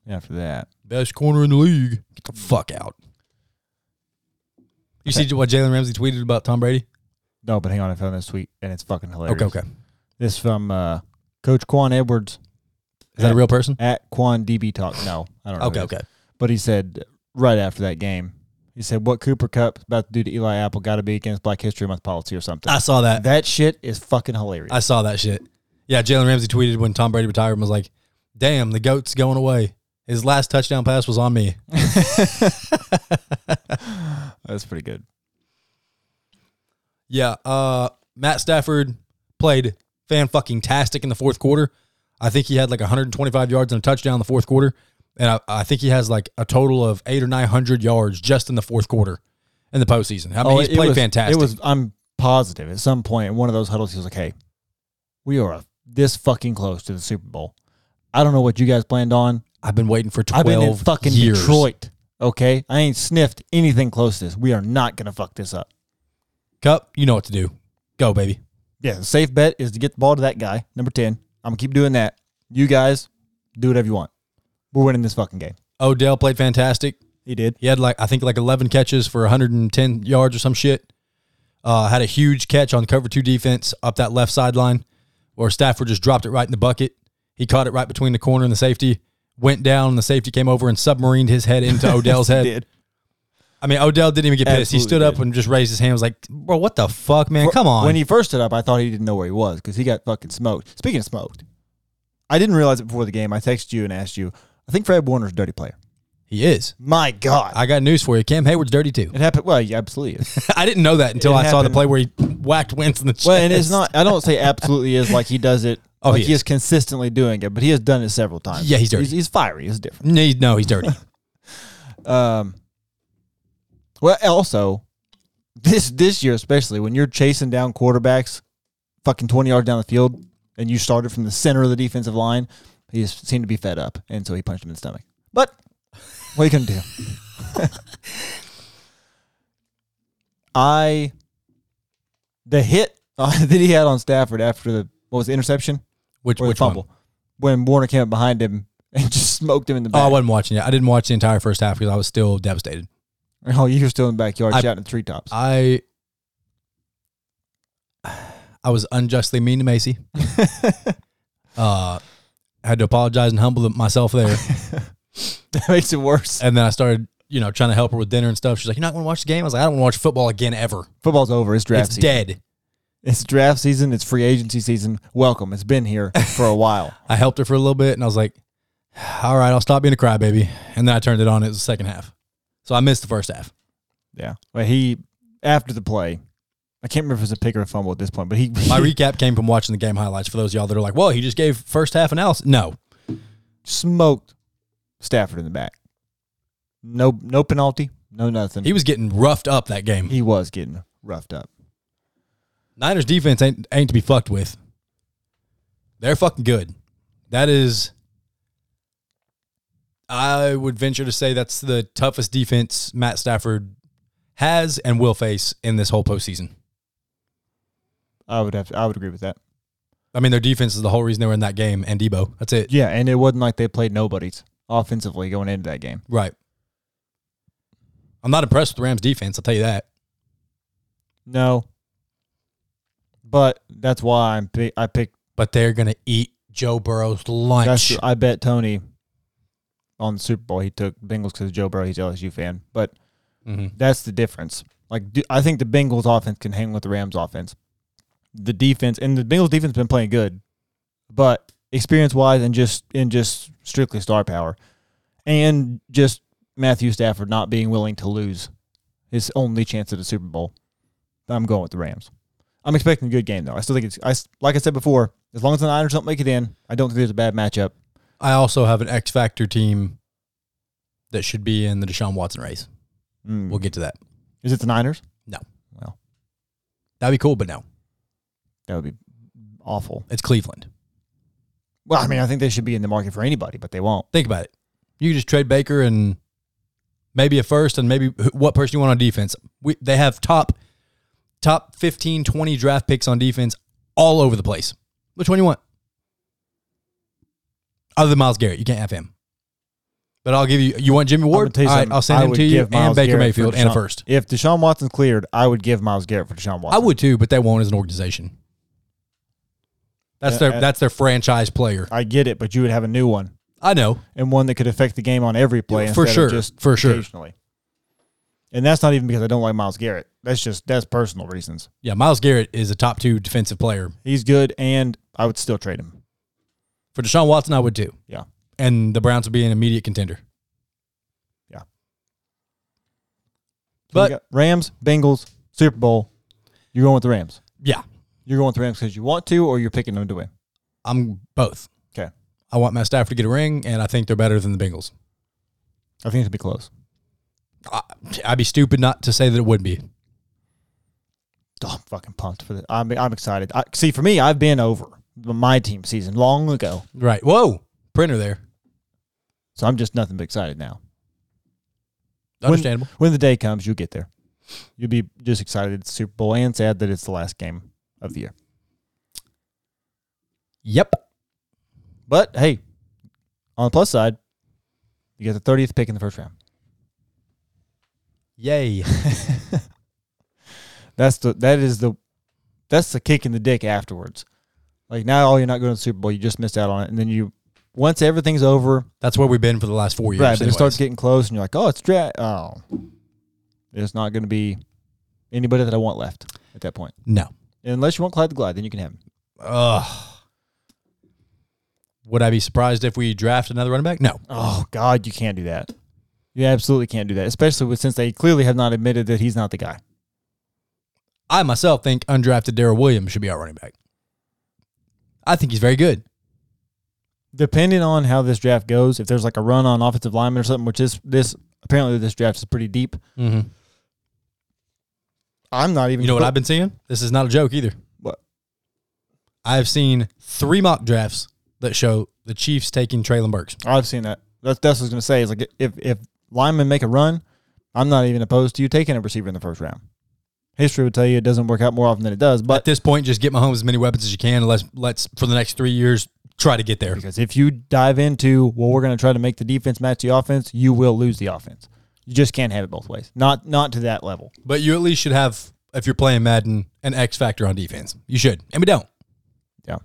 After that, Best corner in the league. Get the fuck out. You see what Jalen Ramsey tweeted about Tom Brady? No, but hang on, I found this tweet and it's fucking hilarious. Okay, okay. This from uh, Coach Quan Edwards Is that a real person? at Quan DB Talk. No, I don't know. Okay, who it is. okay. But he said right after that game, he said, "What Cooper Kupp about to do to Eli Apple got to be against Black History Month policy or something." I saw that. that shit is fucking hilarious. I saw that shit. Yeah, Jalen Ramsey tweeted when Tom Brady retired and was like, "Damn, the goat's going away. His last touchdown pass was on me." *laughs* *laughs* That's pretty good. Yeah, uh, Matt Stafford played fan fucking tastic in the fourth quarter. I think he had like 125 yards and a touchdown in the fourth quarter, and I, I think he has like a total of eight or nine hundred yards just in the fourth quarter in the postseason. I mean, he's Oh, it played was- fantastic. It was. I'm positive at some point in one of those huddles, he was like, "Hey, we are this fucking close to the Super Bowl. I don't know what you guys planned on. I've been waiting for I've twelve been in fucking years. Detroit. Okay, I ain't sniffed anything close to this. We are not gonna fuck this up. Kupp, you know what to do. Go, baby. Yeah, the safe bet is to get the ball to that guy, number ten. I'm gonna keep doing that. You guys do whatever you want. We're winning this fucking game. Odell played fantastic. He did. He had like I think like 11 catches for 110 yards or some shit. Uh, had a huge catch on cover two defense up that left sideline, where Stafford just dropped it right in the bucket. He caught it right between the corner and the safety. Went down, and the safety came over and submarined his head into *laughs* Odell's He head. did. I mean, Odell didn't even get pissed. he Absolutely stood up and just raised his hand. Was like, "Bro, what the fuck, man? Come on." When he first stood up, I thought he didn't know where he was because he got fucking smoked. Speaking of smoked, I didn't realize it before the game. I texted you and asked you. I think Fred Warner's a dirty player. he is. My God, I got news for you. Cam Heyward's dirty too. it happened. Well, yeah, absolutely is. *laughs* I didn't know that until It I saw the play where he whacked Wentz in the chest. well, and it's not. I don't say absolutely is like he does it. *laughs* Oh, like he he is. is consistently doing it, but he has done it several times. Yeah, he's dirty. He's, he's fiery. He's different. No, he's- no, he's dirty. *laughs* Um. Well, also, this this year especially when you're chasing down quarterbacks, fucking twenty yards down the field, and you started from the center of the defensive line, he just seemed to be fed up, and so he punched him in the stomach. But what are you gonna do? *laughs* I the hit uh, *laughs* that he had on Stafford after the what was the interception Which which one? fumble when Warner came up behind him *laughs* and just smoked him in the back. Oh. I wasn't watching it. I didn't watch the entire first half because I was still devastated. *laughs* Oh, you were still in the backyard I- shouting at treetops. I I was unjustly mean to Macy. *laughs* uh, had to apologize and humble myself there, *laughs* that makes it worse. and then I started, you know, trying to help her with dinner and stuff. She's like, "You're not going to watch the game?" I was like, "I don't want to watch football again ever. Football's over. It's draft it's season. dead." It's draft season. It's free agency season. Welcome. It's been here for a while. I helped her for a little bit, and I was like, "All right, I'll stop being a crybaby." And then I turned it on. It was the second half, so I missed the first half. Yeah. But he, after the play, I can't remember if it was a pick or a fumble at this point, but he, My recap came from watching the game highlights. For those of y'all that are like, "Well, he just gave first half analysis." No, smoked Stafford in the back. No, no penalty. No nothing. he was getting roughed up that game. he was getting roughed up. Niners defense ain't ain't to be fucked with. They're fucking good. That is I would venture to say that's the toughest defense Matt Stafford has and will face in this whole postseason. I would have. I would agree with that. I mean, their defense is the whole reason they were in that game, and Deebo. That's it. Yeah, and it wasn't like they played nobodies offensively going into that game. Right. I'm not impressed with the Rams defense, I'll tell you that. No. but that's why I'm pick, I picked. But they're gonna eat Joe Burrow's lunch. That's I bet Tony on the Super Bowl he took Bengals because Joe Burrow he's LSU fan, but Mhm. that's the difference. Like do- I think the Bengals offense can hang with the Rams offense. The defense and the Bengals defense been playing good, but experience wise and just and just strictly star power, and just Matthew Stafford not being willing to lose his only chance at a Super Bowl. I'm going with the Rams. I'm expecting a good game though. I still think it's I like I said before. As long as the Niners don't make it in, I don't think there's a bad matchup. I also have an X Factor team that should be in the Deshaun Watson race. Mm. We'll get to that. Is it the Niners? No. Well, That'd be cool, but no. that would be awful. It's Cleveland. Well, I mean, I think they should be in the market for anybody, but they won't. Think about it. You just trade Baker and maybe a first and maybe what person you want on defense. We, they have top top 15, 20 draft picks on defense all over the place. Which one you want? Other than Myles Garrett, you can't have him. But I'll give you. You want Jimmy Ward? All right. I'll send I him would to you give and Myles Baker Garrett for Mayfield and a Deshaun- first. If Deshaun Watson's cleared, I would give Myles Garrett for Deshaun Watson. I would too, but they won't as an organization. That's Yeah, their uh, that's their franchise player. I get it, but you would have a new one I know. and one that could affect the game on every play For instead sure. of just For sure. occasionally. And that's not even because I don't like Myles Garrett. That's just that's personal reasons. Yeah, Myles Garrett is a top two defensive player. He's good, and I would still trade him. For Deshaun Watson, I would too. Yeah. And the Browns would be an immediate contender. Yeah. But- Rams, Bengals, Super Bowl. You're going with the Rams. Yeah. You're going with the Rams because you want to, or you're picking them to win. I'm both. Okay. I want Matt Stafford to get a ring, and I think they're better than the Bengals. I think it'll be close. I, I'd be stupid not to say that it would be. Oh, I'm fucking pumped for this. I'm I'm excited. I, see, for me, I've been over my team season long ago, Right. Whoa. Printer there. so I'm just nothing but excited now. Understandable. When the day comes, you'll get there. You'll be just excited it's Super Bowl and sad that it's the last game of the year. Yep. But hey, on the plus side, you get the 30th pick in the first round. Yay. *laughs* *laughs* That's the that is the that's the kick in the dick afterwards. Like now, oh, you're not going to the Super Bowl. You just missed out on it, and then you once everything's over, That's where we've been for the last four years. right? But it starts getting close, and you're like, oh, it's dra- Oh, there's not going to be anybody that I want left at that point, no. unless you want Clyde the Glide. Then you can have him. Ugh. Would I be surprised if we draft another running back? No. Oh God, you can't do that. You absolutely can't do that, especially with since they clearly have not admitted that he's not the guy. I myself think undrafted Darrel Williams should be our running back. I think he's very good. Depending on how this draft goes, if there's like a run on offensive lineman or something, which is this apparently this draft is pretty deep. Mm-hmm. I'm not even. You know what I've been seeing? This is not a joke either. What? I've seen three mock drafts that show the Chiefs taking Treylon Burks. I've seen that. That's that's what I was gonna say. Is like if if linemen make a run, I'm not even opposed to you taking a receiver in the first round. History would tell you it doesn't work out more often than it does, But At this point, just get Mahomes as many weapons as you can. And let's let's for the next three years try to get there. because if you dive into well, we're gonna try to make the defense match the offense, you will lose the offense. You just can't have it both ways. Not not to that level. But you at least should have, if you're playing Madden, an X factor on defense. You should, and we don't. Yeah.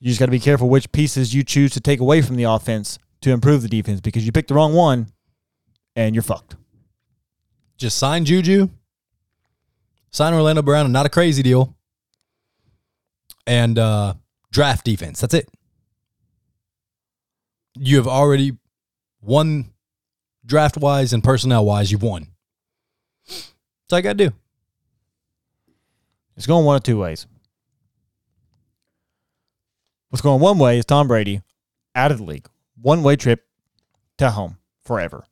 You just got to be careful which pieces you choose to take away from the offense to improve the defense because you pick the wrong one and you're fucked. Just sign Juju, sign Orlando Brown, and not a crazy deal, and uh, draft defense. That's it. You have already won draft wise and personnel wise. You've won. That's all I got to do. It's going one of two ways. What's going one way is Tom Brady out of the league. One way trip to home forever.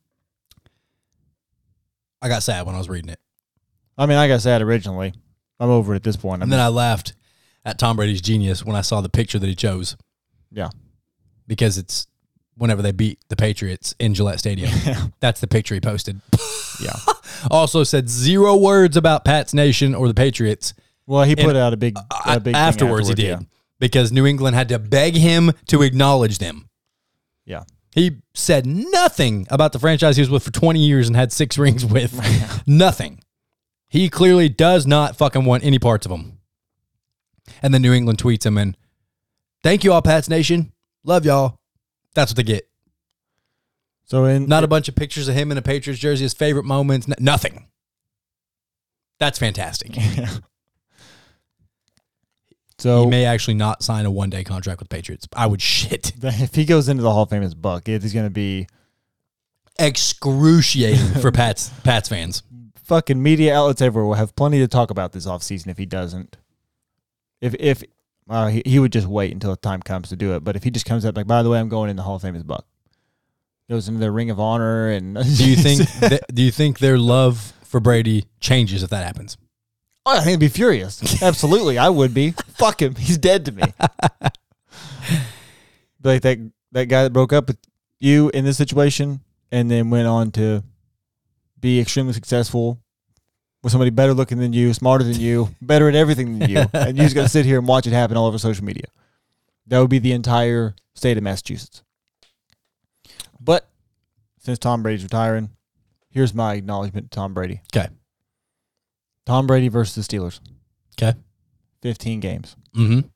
I got sad when I was reading it, I mean, like I said originally, I'm over it at this point. I'm and then I laughed at Tom Brady's genius when I saw the picture that he chose yeah. because it's whenever they beat the Patriots in Gillette Stadium. *laughs* That's the picture he posted. Yeah. *laughs* Also said zero words about Pat's Nation or the Patriots. Well, he put And, out a big, a big thing afterwards, he did yeah. because New England had to beg him to acknowledge them. Yeah. He said nothing about the franchise he was with for 20 years and had six rings with. *laughs* nothing. He clearly does not fucking want any parts of them. And then New England tweets him and thank you all, Pats Nation. Love y'all. That's what they get. So in Not a bunch of pictures of him in a Patriots jersey, his favorite moments, n- nothing. That's fantastic. *laughs* so he may actually not sign a one day contract with Patriots. I would shit. *laughs* if he goes into the Hall of Fame as Buc, it is going to be Excruciating for Pats Pats fans. Fucking media outlets everywhere will have plenty to talk about this offseason if he doesn't. If if uh, he, he would just wait until the time comes to do it, but if he just comes up like, by the way, I'm going in the Hall of Fame as Buc, goes into the Ring of Honor, and *laughs* Do you think th- do you think their love for Brady changes if that happens? Oh, I think I'd be furious. *laughs* Absolutely, I would be. Fuck him. He's dead to me. *laughs* Like that that guy that broke up with you in this situation and then went on to be extremely successful with somebody better looking than you, smarter than you, better at everything than you, *laughs* and you're just gonna sit here and watch it happen all over social media. That would be the entire state of Massachusetts. But since Tom Brady's retiring, here's my acknowledgement to Tom Brady. Okay. Tom Brady versus the Steelers. Okay. 15 games. Mm-hmm.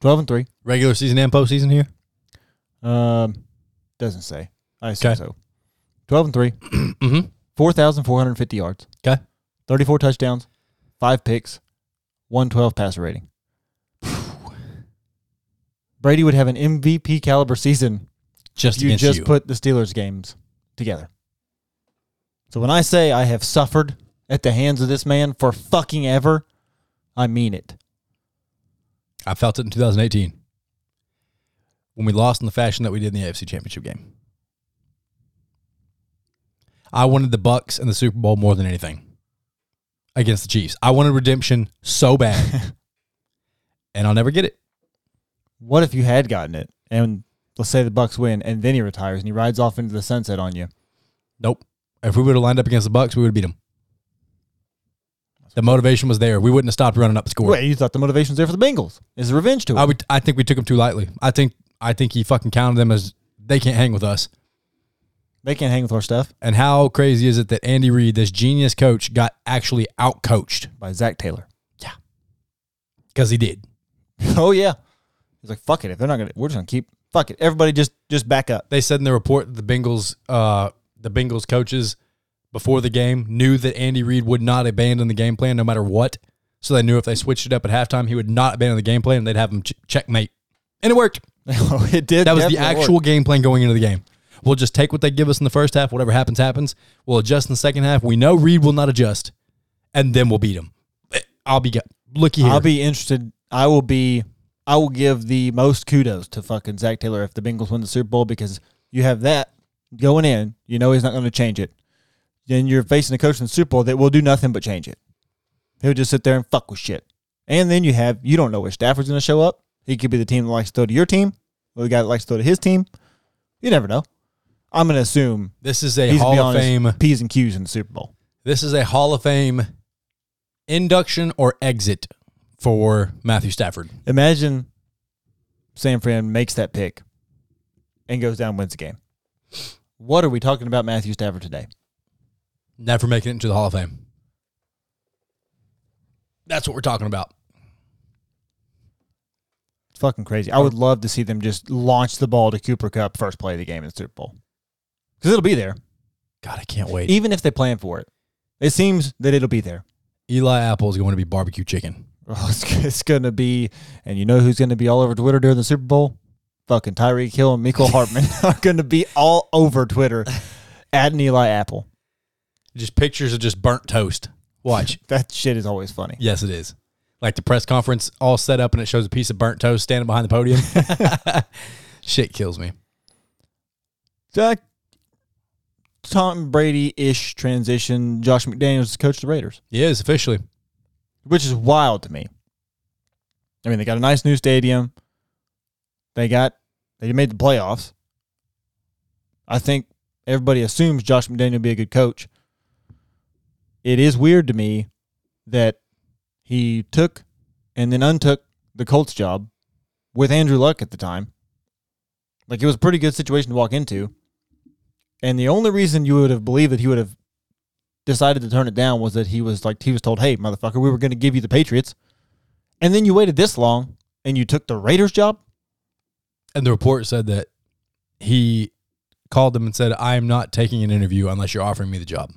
12 and 3. Regular season and postseason here. Um, doesn't say. I assume 'Kay. so. 12 and 3. *clears throat* Mm-hmm. 4,450 yards. 'Kay. 34 touchdowns. 5 picks. 112 passer rating. *sighs* Brady would have an MVP caliber season Just if you just you. put the Steelers games together. So when I say I have suffered at the hands of this man for fucking ever, I mean it. I felt it in 2018 when we lost in the fashion that we did in the AFC Championship game. I wanted the Bucs and the Super Bowl more than anything against the Chiefs. I wanted redemption so bad, *laughs* and I'll never get it. What if you had gotten it and let's say the Bucs win and then he retires and he rides off into the sunset on you? Nope. If we would have lined up against the Bucs, we would have beat them. The motivation was there. We wouldn't have stopped running up the score. Wait, you thought the motivation was there for the Bengals? Is revenge to it? I would. I think we took them too lightly. I think. I think he fucking counted them as they can't hang with us. They can't hang with our stuff And how crazy is it that Andy Reid, this genius coach, got actually out coached by Zac Taylor. Yeah, because he did. *laughs* oh yeah, he's like fuck it. If they're not gonna, we're just gonna keep fuck it. Everybody just just back up. They said in the report that the Bengals, uh, the Bengals coaches before the game knew that Andy Reid would not abandon the game plan no matter what. So they knew if they switched it up at halftime, he would not abandon the game plan and they'd have him ch- checkmate. And it worked. *laughs* Oh, it did. That was the actual work. game plan going into the game. We'll just take what they give us in the first half. Whatever happens, happens. We'll adjust in the second half. We know Reid will not adjust, and then we'll beat him. Eh, I'll be looky here. I'll be interested. I will be. I will give the most kudos to fucking Zac Taylor if the Bengals win the Super Bowl because you have that going in. You know he's not going to change it. Then you're facing a coach in the Super Bowl that will do nothing but change it. He'll just sit there and fuck with shit. And then you have you don't know where Stafford's going to show up. He could be the team that likes to throw to your team, or the guy that likes to throw to his team. You never know. I'm going to assume this is a he's Hall of Fame. P's and Q's in the Super Bowl. This is a Hall of Fame induction or exit for Matthew Stafford. Imagine San Fran makes that pick and goes down and wins the game. What are we talking about Matthew Stafford today? Never making it into the Hall of Fame. That's what we're talking about. It's fucking crazy. I would love to see them just launch the ball to Cooper Kupp first play of the game in the Super Bowl. Because it'll be there. God, I can't wait. Even if they plan for it. It seems that it'll be there. Eli Apple is going to be barbecue chicken. Oh, *laughs* it's, it's going to be, and you know who's going to be all over Twitter during the Super Bowl? Fucking Tyreek Hill and Mecole *laughs* Hardman *laughs* are going to be all over Twitter at Eli Apple. Just pictures of just burnt toast. Watch. That shit is always funny. yes, it is. Like the press conference all set up and it shows a piece of burnt toast standing behind the podium. Shit kills me. That Tom Brady ish transition. Josh McDaniels is coach of the Raiders, He is officially. which is wild to me. I mean, they got a nice new stadium. They got they made the playoffs. I think everybody assumes Josh McDaniel will be a good coach. It is weird to me that he took and then untook the Colts job with Andrew Luck at the time. Like it was a pretty good situation to walk into. And the only reason you would have believed that he would have decided to turn it down was that he was like he was told, "Hey, motherfucker, we were going to give you the Patriots, And then you waited this long and you took the Raiders job? And the report said that he called them and said, I am not taking an interview unless you're offering me the job.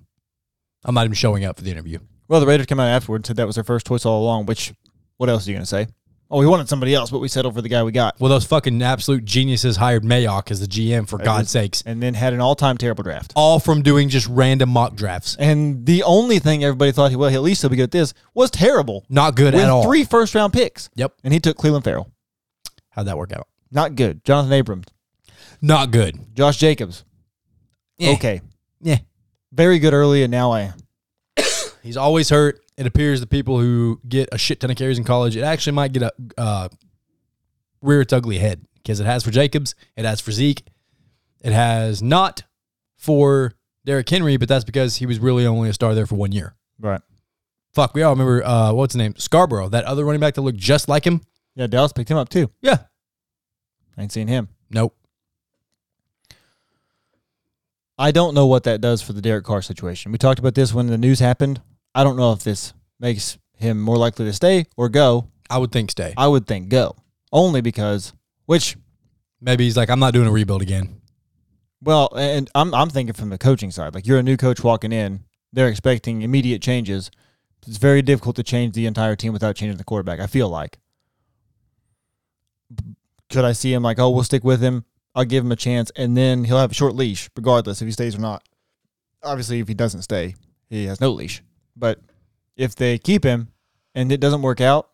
I'm not even showing up for the interview. Well, the Raiders came out afterwards and said that was their first choice all along, which what else are you going to say? Oh, we wanted somebody else, but we settled for the guy we got. Well, those fucking absolute geniuses hired Mayock as the GM, for God's sakes. And then had an all time terrible draft. All from doing just random mock drafts. And the only thing everybody thought, well, at least he'll be good at this, was terrible. Not good with at all. three first round picks. Yep. And he took Clelin Ferrell. How'd that work out? Not good. Jonathan Abrams. Not good. Josh Jacobs. Yeah. Okay. Yeah. Very good early, and now I. *coughs* He's always hurt. It appears the people who get a shit ton of carries in college, it actually might get a uh, rear its ugly head because it has for Jacobs, it has for Zeke, it has not for Derrick Henry, but that's because he was really only a star there for one year. Right. Fuck, we all remember uh, what's his name, Scarbrough, that other running back that looked just like him. Yeah, Dallas picked him up too. Yeah, I ain't seen him. nope. I don't know what that does for the Derek Carr situation. We talked about this when the news happened. I don't know if this makes him more likely to stay or go. I would think stay. I would think go. Only because which Maybe he's like, I'm not doing a rebuild again. well, and I'm I'm thinking from the coaching side. Like you're a new coach walking in, they're expecting immediate changes. It's very difficult to change the entire team without changing the quarterback. I feel like. Could I see him like, oh, we'll stick with him. I'll give him a chance, and then he'll have a short leash, regardless if he stays or not. Obviously, if he doesn't stay, he has no leash. But if they keep him and it doesn't work out,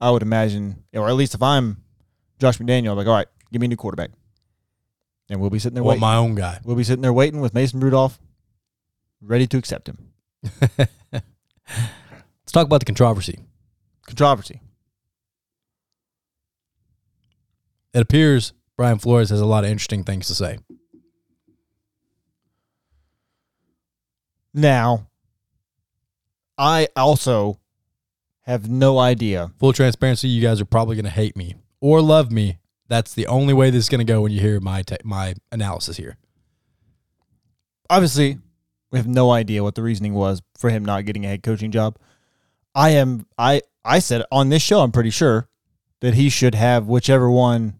I would imagine, or at least if I'm Josh McDaniel, I'm like, all right, give me a new quarterback, and we'll be sitting there want waiting. my own guy. we'll be sitting there waiting with Mason Rudolph, ready to accept him. *laughs* Let's talk about the controversy. Controversy. It appears Brian Flores has a lot of interesting things to say. Now, I also have no idea. Full transparency, you guys are probably going to hate me or love me. That's the only way this is going to go when you hear my te- my analysis here. Obviously, we have no idea what the reasoning was for him not getting a head coaching job. I am I I said on this show, I'm pretty sure that he should have whichever one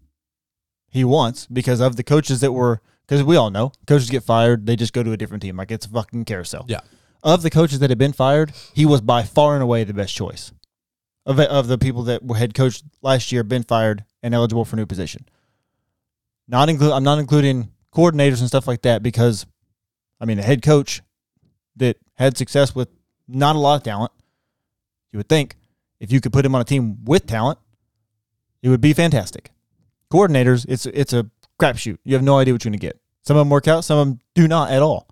he wants because of the coaches that were because we all know coaches get fired, they just go to a different team. Like it's a fucking carousel. Yeah. Of the coaches that had been fired, he was by far and away the best choice. Of of the people that were head coached last year, been fired and eligible for new position. Not include I'm not including coordinators and stuff like that because I mean a head coach that had success with not a lot of talent, you would think if you could put him on a team with talent, it would be fantastic. Coordinators, it's it's a crapshoot. You have no idea what you're going to get. Some of them work out, some of them do not at all.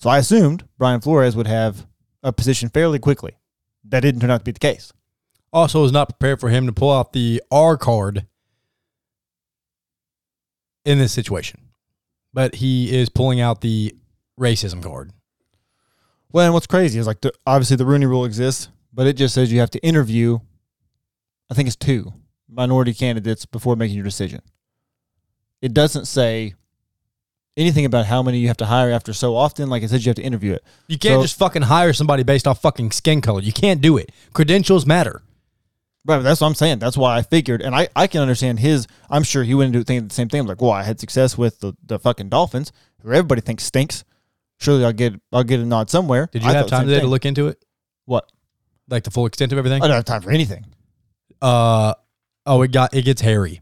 So I assumed Brian Flores would have a position fairly quickly. That didn't turn out to be the case. Also, is not prepared for him to pull out the R card in this situation, but he is pulling out the racism card. Well, and what's crazy is like the, obviously the Rooney Rule exists, but it just says you have to interview. I think it's two minority candidates before making your decision. It doesn't say anything about how many you have to hire after so often. Like I said, you have to interview it. You can't So- just fucking hire somebody based off fucking skin color. You can't do it. Credentials matter. Right, that's what I'm saying. That's why I figured, and I, I can understand his. I'm sure he wouldn't do the same thing. I'm Like, well, I had success with the, the fucking Dolphins, who everybody thinks stinks. Surely I'll get I'll get a nod somewhere. Did you I have time today to look into it? What? Like the full extent of everything? I don't have time for anything. Uh oh, it got it gets hairy.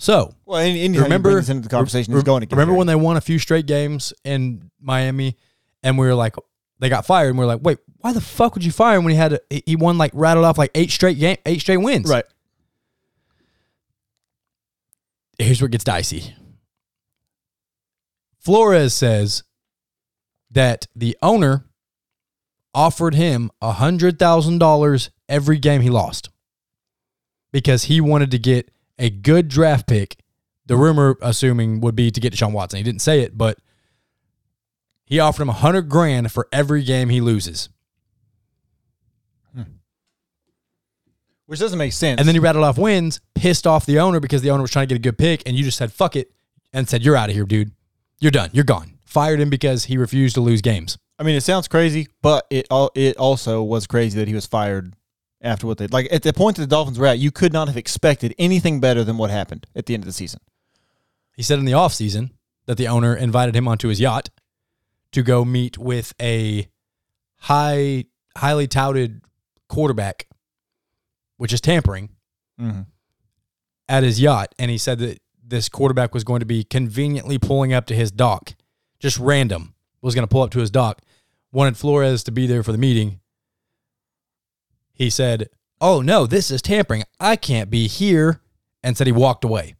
So Well, remember into the conversation, re- is going to remember there. when they won a few straight games in Miami, and we were like, they got fired, and we are like, wait, why the fuck would you fire him when he had a, he- he won like rattled off like eight straight game, eight straight wins? right? Here's where it gets dicey. Flores says that the owner offered him a hundred thousand dollars every game he lost because he wanted to get a good draft pick. The rumor, assuming, would be to get Deshaun Watson. He didn't say it, but he offered him a hundred grand for every game he loses. Hmm. Which doesn't make sense. And then he rattled off wins, pissed off the owner because the owner was trying to get a good pick, and you just said, fuck it, and said, You're out of here, dude. You're done. You're gone. Fired him because he refused to lose games. I mean, it sounds crazy, but it all it also was crazy that he was fired after what they like at the point that the Dolphins were at. You could not have expected anything better than what happened at the end of the season. He said in the offseason that the owner invited him onto his yacht to go meet with a high, highly touted quarterback, which is tampering, Mhm. at his yacht. And he said that this quarterback was going to be conveniently pulling up to his dock, just random, was going to pull up to his dock, wanted Flores to be there for the meeting. He said, Oh, no, this is tampering. I can't be here. And said he walked away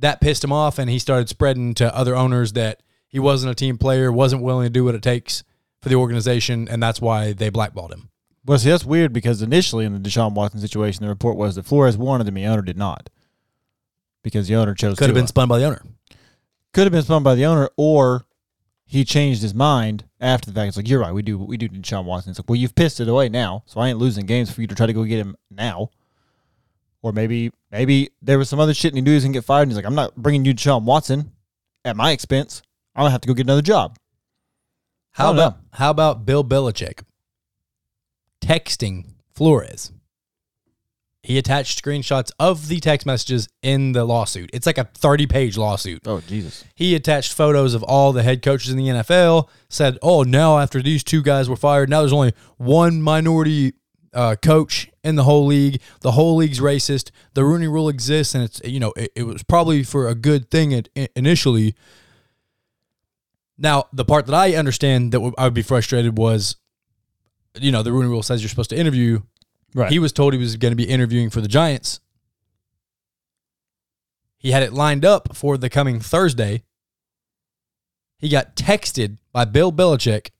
that pissed him off and he started spreading to other owners that he wasn't a team player, wasn't willing to do what it takes for the organization, and that's why they blackballed him. Well, see, that's weird because initially in the Deshaun Watson situation, the report was that Flores wanted him, the owner did not, because the owner chose. Could have been uh, spun by the owner. could have been spun by the owner, or he changed his mind after the fact. It's like you're right, we do we do need Deshaun Watson. It's like, well, you've pissed it away now, so I ain't losing games for you to try to go get him now. Or maybe maybe there was some other shit and he knew he was gonna get fired, and he's like, I'm not bringing you Deshaun Watson at my expense. I'm gonna have to go get another job. How about know. how about Bill Belichick texting Flores? He attached screenshots of the text messages in the lawsuit. It's like a 30 page lawsuit. Oh Jesus! He attached photos of all the head coaches in the NFL. Said, "Oh, now after these two guys were fired, now there's only one minority uh, coach in the whole league. The whole league's racist. The Rooney Rule exists, and it's you know it, it was probably for a good thing at, initially." Now, the part that I understand that I would be frustrated was, you know, the Rooney Rule says you're supposed to interview. Right. He was told he was going to be interviewing for the Giants. He had it lined up for the coming Thursday. He got texted by Bill Belichick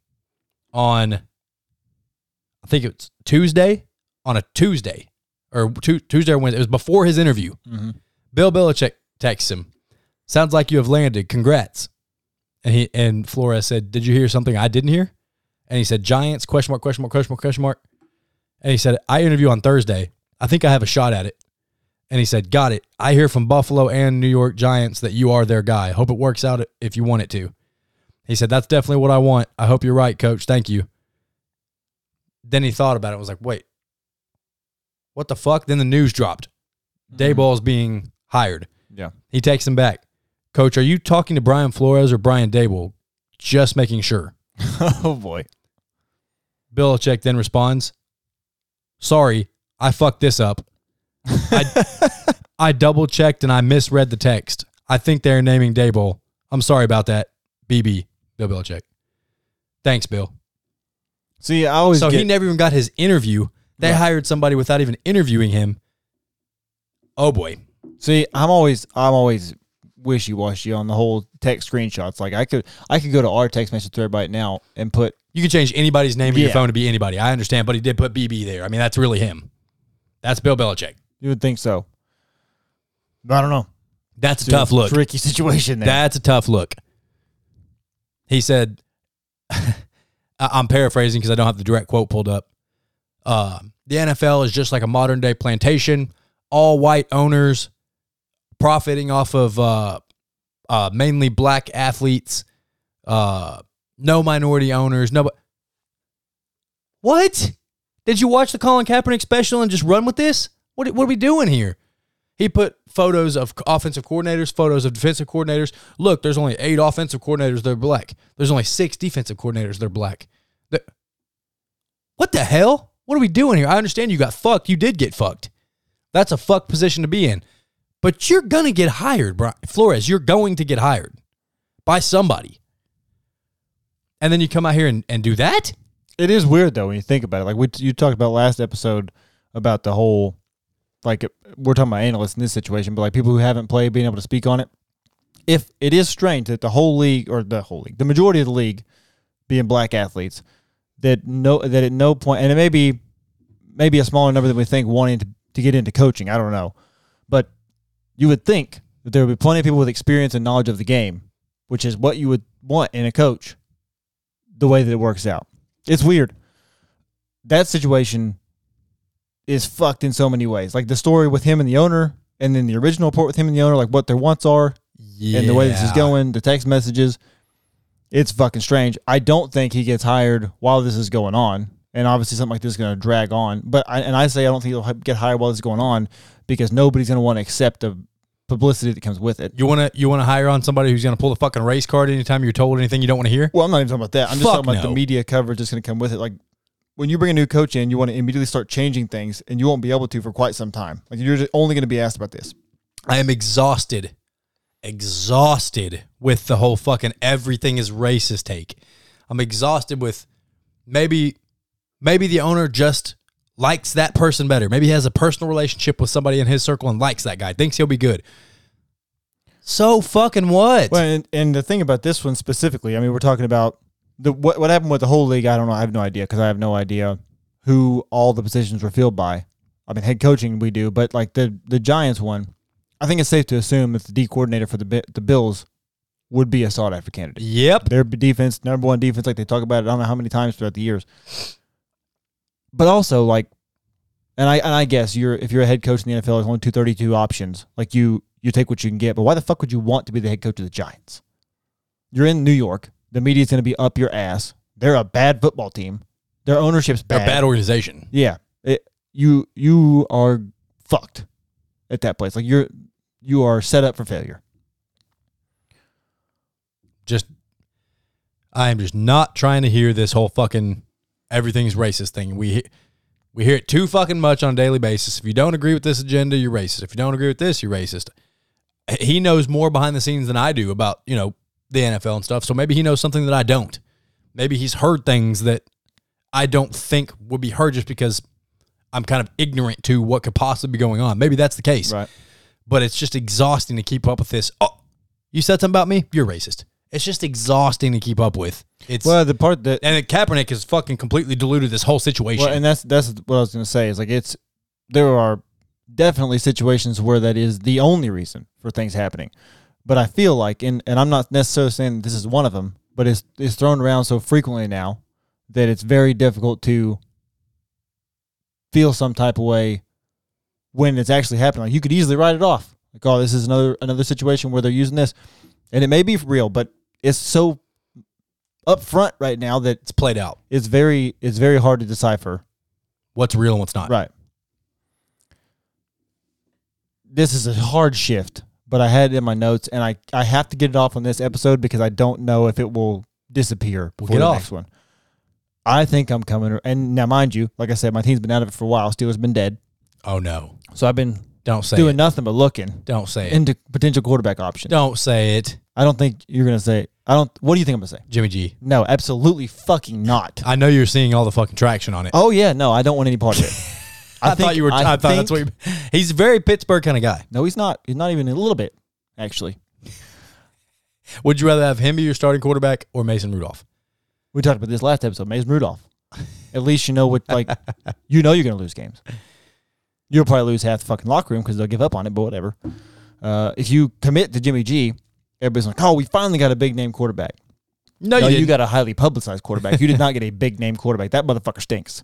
on, I think it was Tuesday, on a Tuesday or tu- Tuesday or Wednesday. It was before his interview. Mm-hmm. Bill Belichick texts him, "Sounds like you have landed. Congrats." And he and Flores said, "Did you hear something I didn't hear?" And he said, "Giants question mark question mark question mark question mark." And he said, "I interview on Thursday. I think I have a shot at it." And he said, "Got it. I hear from Buffalo and New York Giants that you are their guy. Hope it works out if you want it to." He said, "That's definitely what I want. I hope you're right, coach. Thank you." Then he thought about it. and Was like, "Wait, what the fuck?" Then the news dropped. Daboll's mm-hmm. being hired. Yeah. He takes him back. Coach, are you talking to Brian Flores or Brian Daboll? Just making sure. *laughs* oh boy. Bill Belichick then responds, Sorry, I fucked this up. I, *laughs* I double checked and I misread the text. I think they're naming Daboll. I'm sorry about that. BB, Bill Belichick. Thanks, Bill. See, I always So get, he never even got his interview. They Right. hired somebody without even interviewing him. Oh boy. See, I'm always I'm always wishy washy on the whole text screenshots. Like I could I could go to our text message thread right now and put You can change anybody's name in your Yeah. phone to be anybody. I understand, but he did put BB there. I mean, that's really him. That's Bill Belichick. you would think so. But I don't know. That's a It's tough look. Tricky situation there. That's a tough look. He said, *laughs* I- I'm paraphrasing because I don't have the direct quote pulled up. Uh, the NFL is just like a modern day plantation, all white owners profiting off of uh, uh, mainly black athletes, uh, no minority owners. No, what? Did you watch the Colin Kaepernick special and just run with this? What, what are we doing here? He put photos of offensive coordinators, photos of defensive coordinators. Look, there's only eight offensive coordinators that are black. There's only six defensive coordinators that are black. The- what the hell? What are we doing here? I understand you got fucked. You did get fucked. That's a fucked position to be in. But you're going to get hired, Brian. Flores. You're going to get hired by somebody. And then you come out here and, and do that? It is weird though when you think about it. Like we you talked about last episode about the whole like we're talking about analysts in this situation, but like people who haven't played being able to speak on it. If it is strange that the whole league or the whole league, the majority of the league being black athletes, that no that at no point and it may be maybe a smaller number than we think wanting to, to get into coaching. I don't know. But you would think that there would be plenty of people with experience and knowledge of the game, which is what you would want in a coach, the way that it works out. It's weird. That situation is fucked in so many ways. Like the story with him and the owner, and then the original report with him and the owner, like what their wants are, Yeah. and the way this is going, the text messages. It's fucking strange. I don't think he gets hired while this is going on. and obviously something like this is going to drag on. But I, and I say I don't think he'll get hired while this is going on because nobody's going to want to accept the publicity that comes with it. You wanna you wanna hire on somebody who's gonna pull the fucking race card anytime you're told anything you don't want to hear? Well, I'm not even talking about that. I'm just Fuck talking about no. the media coverage that's going to come with it. Like when you bring a new coach in, you want to immediately start changing things, and you won't be able to for quite some time. Like you're just only going to be asked about this. I am exhausted, exhausted with the whole fucking everything is racist take. I'm exhausted with maybe maybe the owner just likes that person better. Maybe he has a personal relationship with somebody in his circle and likes that guy, thinks he'll be good. So fucking what? Well, and, and the thing about this one specifically, I mean, we're talking about the what what happened with the whole league. I don't know. I have no idea because I have no idea who all the positions were filled by. I mean, head coaching we do, but like the the Giants one, I think it's safe to assume that the D coordinator for the the Bills would be a sought after candidate. Yep. Their defense, number one defense, like they talk about it. I don't know how many times throughout the years. But also, like, and I and I guess you're if you're a head coach in the NFL, there's only two thirty two options. Like you you take what you can get. But why the fuck would you want to be the head coach of the Giants? You're in New York. The media's going to be up your ass. They're a bad football team. Their ownership's They're bad. a bad organization. Yeah, it, you you are fucked at that place. Like you're you are set up for failure. Just I am just not trying to hear this whole fucking everything's racist thing. We we hear it too fucking much on a daily basis. If you don't agree with this agenda, you're racist. If you don't agree with this, you're racist. He knows more behind the scenes than I do about, you know, the NFL and stuff. So maybe he knows something that I don't. Maybe he's heard things that I don't think would be heard just because I'm kind of ignorant to what could possibly be going on. Maybe that's the case. Right. But it's just exhausting to keep up with this. Oh, you said something about me? You're racist. It's just exhausting to keep up with. It's Well, the part that and Kaepernick has fucking completely diluted this whole situation. Well, and that's that's what I was going to say. Is like it's there are definitely situations where that is the only reason for things happening. But I feel like, and and I'm not necessarily saying this is one of them, but it's it's thrown around so frequently now that it's very difficult to feel some type of way when it's actually happening. Like you could easily write it off, like oh, this is another another situation where they're using this, and it may be real, but it's so upfront right now that it's played out. it's very it's very hard to decipher. What's real and what's not. Right. This is a hard shift, but I had it in my notes, and I I have to get it off on this episode because I don't know if it will disappear before get the off. next one. I think I'm coming, and now mind you, like I said, my team's been out of it for a while. Steelers been dead, Oh no. so I've been Don't say doing it. nothing but looking Don't say it. into potential quarterback options. Don't say it. I don't think you're gonna say. I don't. What do you think I'm gonna say? Jimmy G. No, absolutely fucking not. I know you're seeing all the fucking traction on it. Oh yeah, no, I don't want any part of it. *laughs* I, thought you were I, thought that's what you, he's a very Pittsburgh kind of guy. No, he's not. He's not even a little bit, actually. *laughs* Would you rather have him be your starting quarterback or Mason Rudolph? We talked about this last episode. Mason Rudolph. At least you know what, like, *laughs* you know you're going to lose games. You'll probably lose half the fucking locker room because they'll give up on it, but whatever. Uh, if you commit to Jimmy G, everybody's like, oh, we finally got a big name quarterback. No, No, you, you, got a highly publicized quarterback. You did not get a big name quarterback. That motherfucker stinks.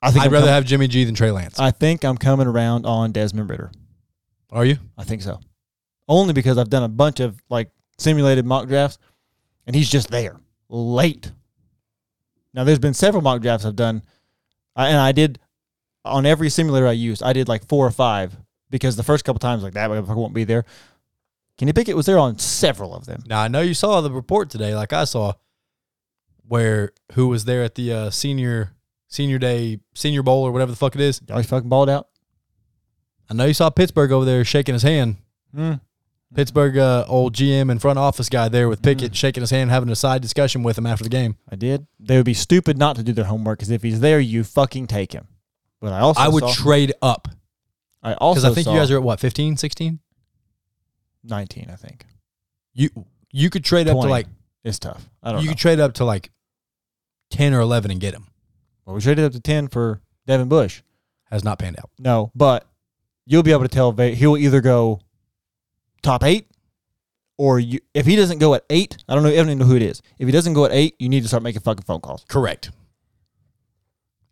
I think I'd I'm rather com- have Jimmy G than Trey Lance. I think I'm coming around on Desmond Ridder. Are you? I think so. Only because I've done a bunch of like simulated mock drafts and he's just there late. Now there's been several mock drafts I've done I, and I did on every simulator I used, I did like four or five because the first couple times like that motherfucker won't be there. Can you pick it was there on several of them? Now I know you saw the report today, like I saw, where who was there at the uh, senior senior day senior bowl or whatever the fuck it is. Y'all fucking balled out. I know you saw Pittsburgh over there shaking his hand. Mm. Pittsburgh uh, old GM and front office guy there with Pickett shaking his hand, having a side discussion with him after the game. I did. They would be stupid not to do their homework because if he's there, you fucking take him. But I also I would saw, trade up I also because I think you guys are at what 15, 16? 19, I think. You you could trade up to 20. like It's tough. I don't you know. could trade up to like ten or eleven and get him. well, we traded up to 10 for Devin Bush. Has not panned out. No, but you'll be able to tell Va- he'll either go top eight or you, if he doesn't go at eight, I don't know, I don't even know who it is. If he doesn't go at eight, you need to start making fucking phone calls. Correct.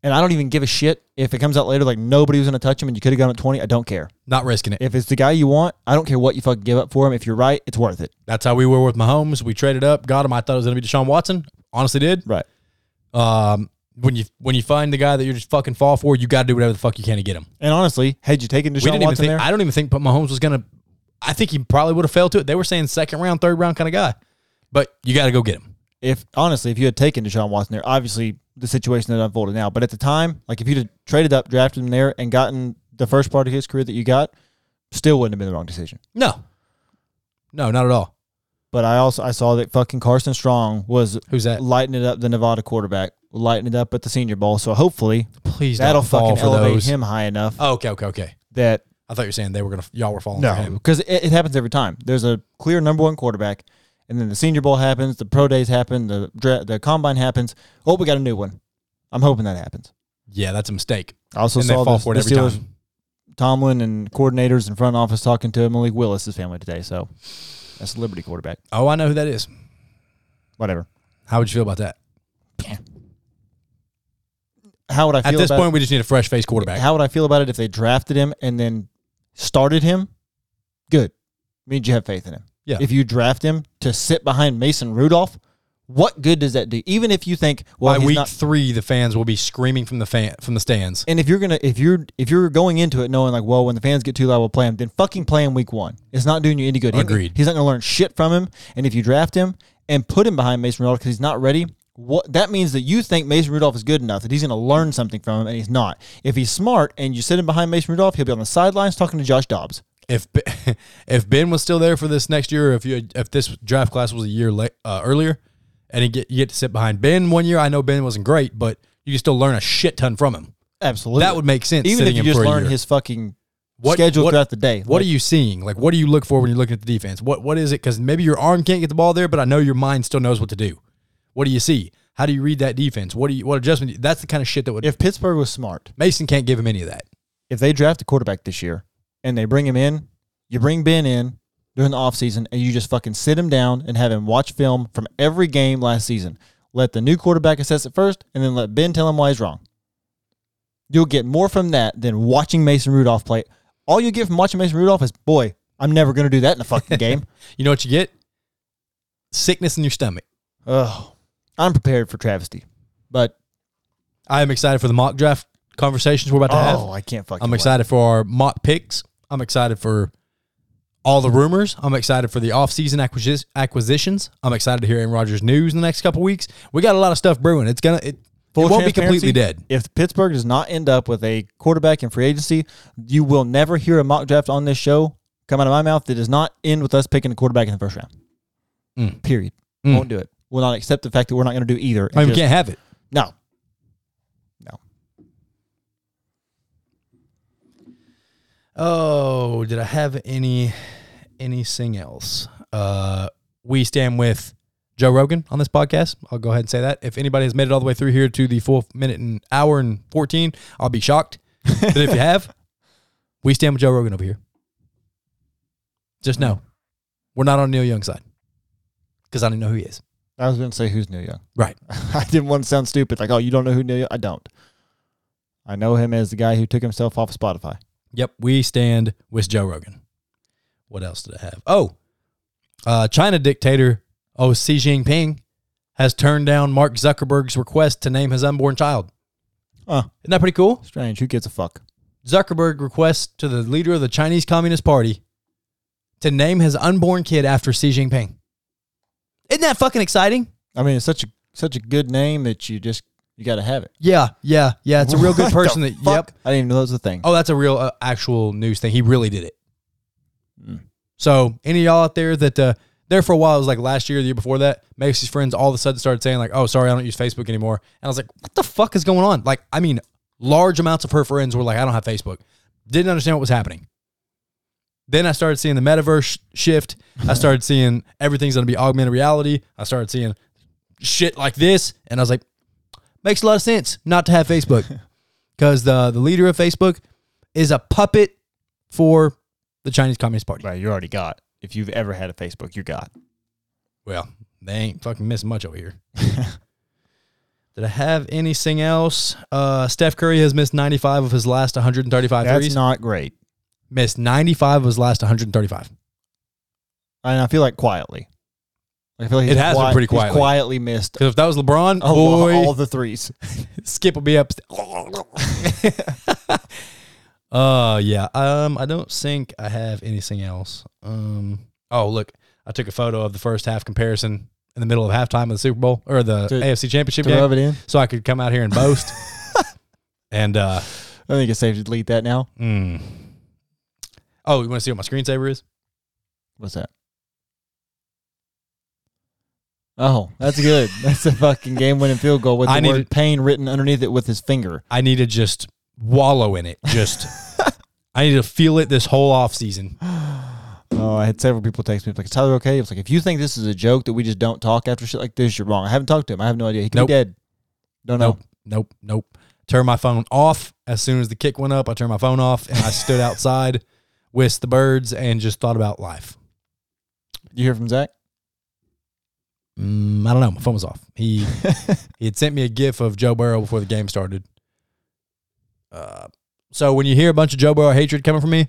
And I don't even give a shit if it comes out later like nobody was going to touch him and you could have gone at 20. I don't care. Not risking it. If it's the guy you want, I don't care what you fucking give up for him. If you're right, it's worth it. That's how we were with Mahomes. We traded up, got him. I thought it was going to be Deshaun Watson. Honestly, did. Right. Um, when you when you find the guy that you're just fucking fall for, you got to do whatever the fuck you can to get him. And honestly, had you taken we Deshaun didn't even Watson think. there, I don't even think but Mahomes was gonna. I think he probably would have failed to it. They were saying second round, third round kind of guy, but you got to go get him. If honestly, if you had taken Deshaun Watson there, obviously the situation that unfolded now, but at the time, like if you'd have traded up, drafted him there, and gotten the first part of his career that you got, still wouldn't have been the wrong decision. No, no, not at all. But I also I saw that fucking Carson Strong was Who's that? lighting it up the Nevada quarterback, lighting it up at the Senior Bowl. So hopefully Please that'll fucking elevate those. him high enough Oh, okay, okay, okay. that I thought you were saying they were gonna y'all were falling no, because it, it happens every time. There's a clear number one quarterback, and then the Senior Bowl happens, the pro days happen, the dra- the combine happens. Oh, we got a new one. I'm hoping that happens. Yeah, that's a mistake. I also and saw the, it the Steelers, time. Tomlin and coordinators in front office talking to Malik Willis's family today. So that's Liberty quarterback. Oh, I know who that is. Whatever. How would you feel about that? How would I feel At this point, we just need a fresh face quarterback. How would I feel about it if they drafted him and then started him? Good. Means you have faith in him. Yeah. If you draft him to sit behind Mason Rudolph, what good does that do? Even if you think, well, By week not. three, the fans will be screaming from the fan from the stands. And if you're gonna, if you're, if you're going into it knowing like, well, when the fans get too loud, we'll play him. Then fucking play him week one. It's not doing you any good. He- Agreed. He's not gonna learn shit from him. And if you draft him and put him behind Mason Rudolph because he's not ready, what that means that you think Mason Rudolph is good enough that he's gonna learn something from him, and he's not. If he's smart and you sit him behind Mason Rudolph, he'll be on the sidelines talking to Josh Dobbs. If Ben- *laughs* if Ben was still there for this next year, or if you if this draft class was a year late, uh, earlier, and you get you get to sit behind Ben one year, I know Ben wasn't great, but you can still learn a shit ton from him. Absolutely, That would make sense. even if you just learn his fucking What- schedule what- throughout the day. What Like, are you seeing? Like, what do you look for when you're looking at the defense? What What is it? Because maybe your arm can't get the ball there, but I know your mind still knows what to do. What do you see? How do you read that defense? What do you What adjustment? That's the kind of shit that would. If Pittsburgh was smart, Mason can't give him any of that. if they draft a quarterback this year and they bring him in, you bring Ben in during the offseason and you just fucking sit him down and have him watch film from every game last season. Let the new quarterback assess it first and then let Ben tell him why he's wrong. You'll get more from that than watching Mason Rudolph play. All you get from watching Mason Rudolph is, boy, I'm never going to do that in a fucking game. *laughs* You know what you get? Sickness in your stomach. Oh, I'm prepared for travesty. But, I am excited for the mock draft conversations we're about to oh, have. oh, I can't fucking I'm wait. excited for our mock picks. I'm excited for all the rumors. I'm excited for the offseason acquis- acquisitions. I'm excited to hear Aaron Rodgers news in the next couple weeks. We got a lot of stuff brewing. It's gonna it, Full it won't be completely dead. If Pittsburgh does not end up with a quarterback in free agency, you will never hear a mock draft on this show come out of my mouth that does not end with us picking a quarterback in the first round. Mm. Period. Mm. Won't do it. We will not accept the fact that we're not going to do either. I mean, we can't have it. No. Oh, did I have any anything else? Uh, we stand with Joe Rogan on this podcast. I'll go ahead and say that. If anybody has made it all the way through here to the full minute and hour and fourteen, I'll be shocked. but if you *laughs* have, we stand with Joe Rogan over here. Just know, we're not on Neil Young's side because I don't know who he is. I was going to say who's Neil Young. Right. *laughs* I didn't want to sound stupid. Like, oh, you don't know who Neil Young? I don't. I know him as the guy who took himself off of Spotify. Yep, we stand with Joe Rogan. What else did I have? Oh, uh, China dictator oh Xi Jinping has turned down Mark Zuckerberg's request to name his unborn child. Oh, Isn't that pretty cool? strange. Who gives a fuck? Zuckerberg requests to the leader of the Chinese Communist Party to name his unborn kid after Xi Jinping. Isn't that fucking exciting? I mean, it's such a such a good name that you just you got to have it. Yeah, yeah, yeah. It's a real good *laughs* person. That fuck? yep. I didn't even know that was a thing. Oh, that's a real uh, actual news thing. He really did it. Mm. So, any of y'all out there that uh, there for a while, it was like last year, the year before that, Macy's friends all of a sudden started saying like, "Oh, sorry, I don't use Facebook anymore." And I was like, "What the fuck is going on?" Like, I mean, large amounts of her friends were like, "I don't have Facebook." Didn't understand what was happening. Then I started seeing the metaverse shift. I started seeing everything's going to be augmented reality. I started seeing shit like this, and I was like, makes a lot of sense not to have Facebook *laughs* because the the leader of Facebook is a puppet for the Chinese Communist Party. Right, you already got. If you've ever had a Facebook, you got. Well, they ain't fucking missing much over here. *laughs* Did I have anything else? Uh, Steph Curry has missed 95 of his last 135 That's threes. not great. missed 95 of his last 135. And I feel like quietly. I feel like It has been quiet- pretty he's quietly. quietly missed Because if that was LeBron, all, boy, all the threes. *laughs* Skip will be up. *laughs* uh yeah. Um, I don't think I have anything else. Um. Oh look, I took a photo of the first half comparison in the middle of halftime of the Super Bowl or the To- AFC Championship game, rub it in. so I could come out here and boast. *laughs* and uh, I think it's safe to delete that now. mm. oh, you want to see what my screensaver is? What's that? Oh, that's good. *laughs* That's a fucking game-winning field goal with the I word needed- "pain" written underneath it with his finger. I need to just wallow in it. Just *laughs* I need to feel it this whole off season. *sighs* Oh, I had several people text me like, "Is Tyler okay?" It's like, if you think this is a joke that we just don't talk after shit like this, you're wrong. I haven't talked to him. I have no idea. He could Nope. be dead. Don't know. Nope, nope, nope. Turn my phone off as soon as the kick went up. I turned my phone off and I stood *laughs* outside, whisked the birds, and just thought about life. You hear from Zach? Mm, I don't know. My phone was off. He *laughs* he had sent me a gif of Joe Burrow before the game started. Uh, so when you hear a bunch of Joe Burrow hatred coming from me,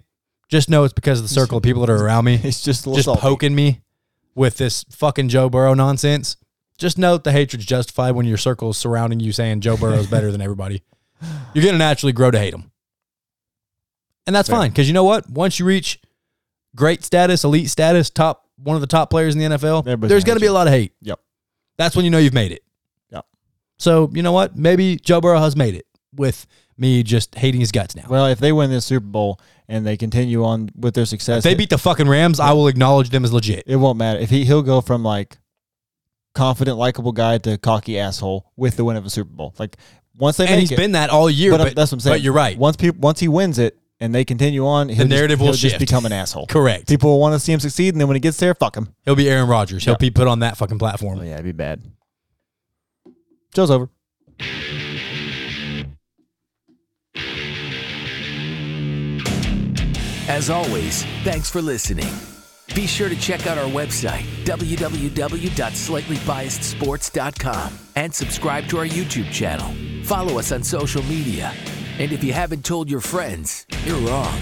just know it's because of the circle of people that are around me, *laughs* It's just a just salty. poking me with this fucking Joe Burrow nonsense. Just note the hatred's justified when your circle is surrounding you saying Joe Burrow's better than everybody. *laughs* You're gonna naturally grow to hate him, and that's Fair. fine because you know what? Once you reach great status, elite status, top one of the top players in the NFL, Everybody's there's gonna gonna be a lot of hate. Yep. That's when you know you've made it. Yep. So you know what? Maybe Joe Burrow has made it with me just hating his guts now. Well, if they win this Super Bowl and they continue on with their success, if they it, beat the fucking Rams, I will acknowledge them as legit. it won't matter. If he he'll go from like confident, likable guy to cocky asshole with the win of a Super Bowl. Like once they And he's it, been that all year. but, But, that's what I'm saying. But you're right. Once people once he wins it and they continue on, he'll narrative just, will he'll just become an asshole. Correct. People will want to see him succeed, and then when he gets there, fuck him. He'll be Aaron Rodgers. He'll Yeah. be put on that fucking platform. Oh yeah, it'd be bad. Show's over. As always, thanks for listening. Be sure to check out our website, www.slightlybiasedsports.com, and subscribe to our YouTube channel. Follow us on social media. And if you haven't told your friends, you're wrong.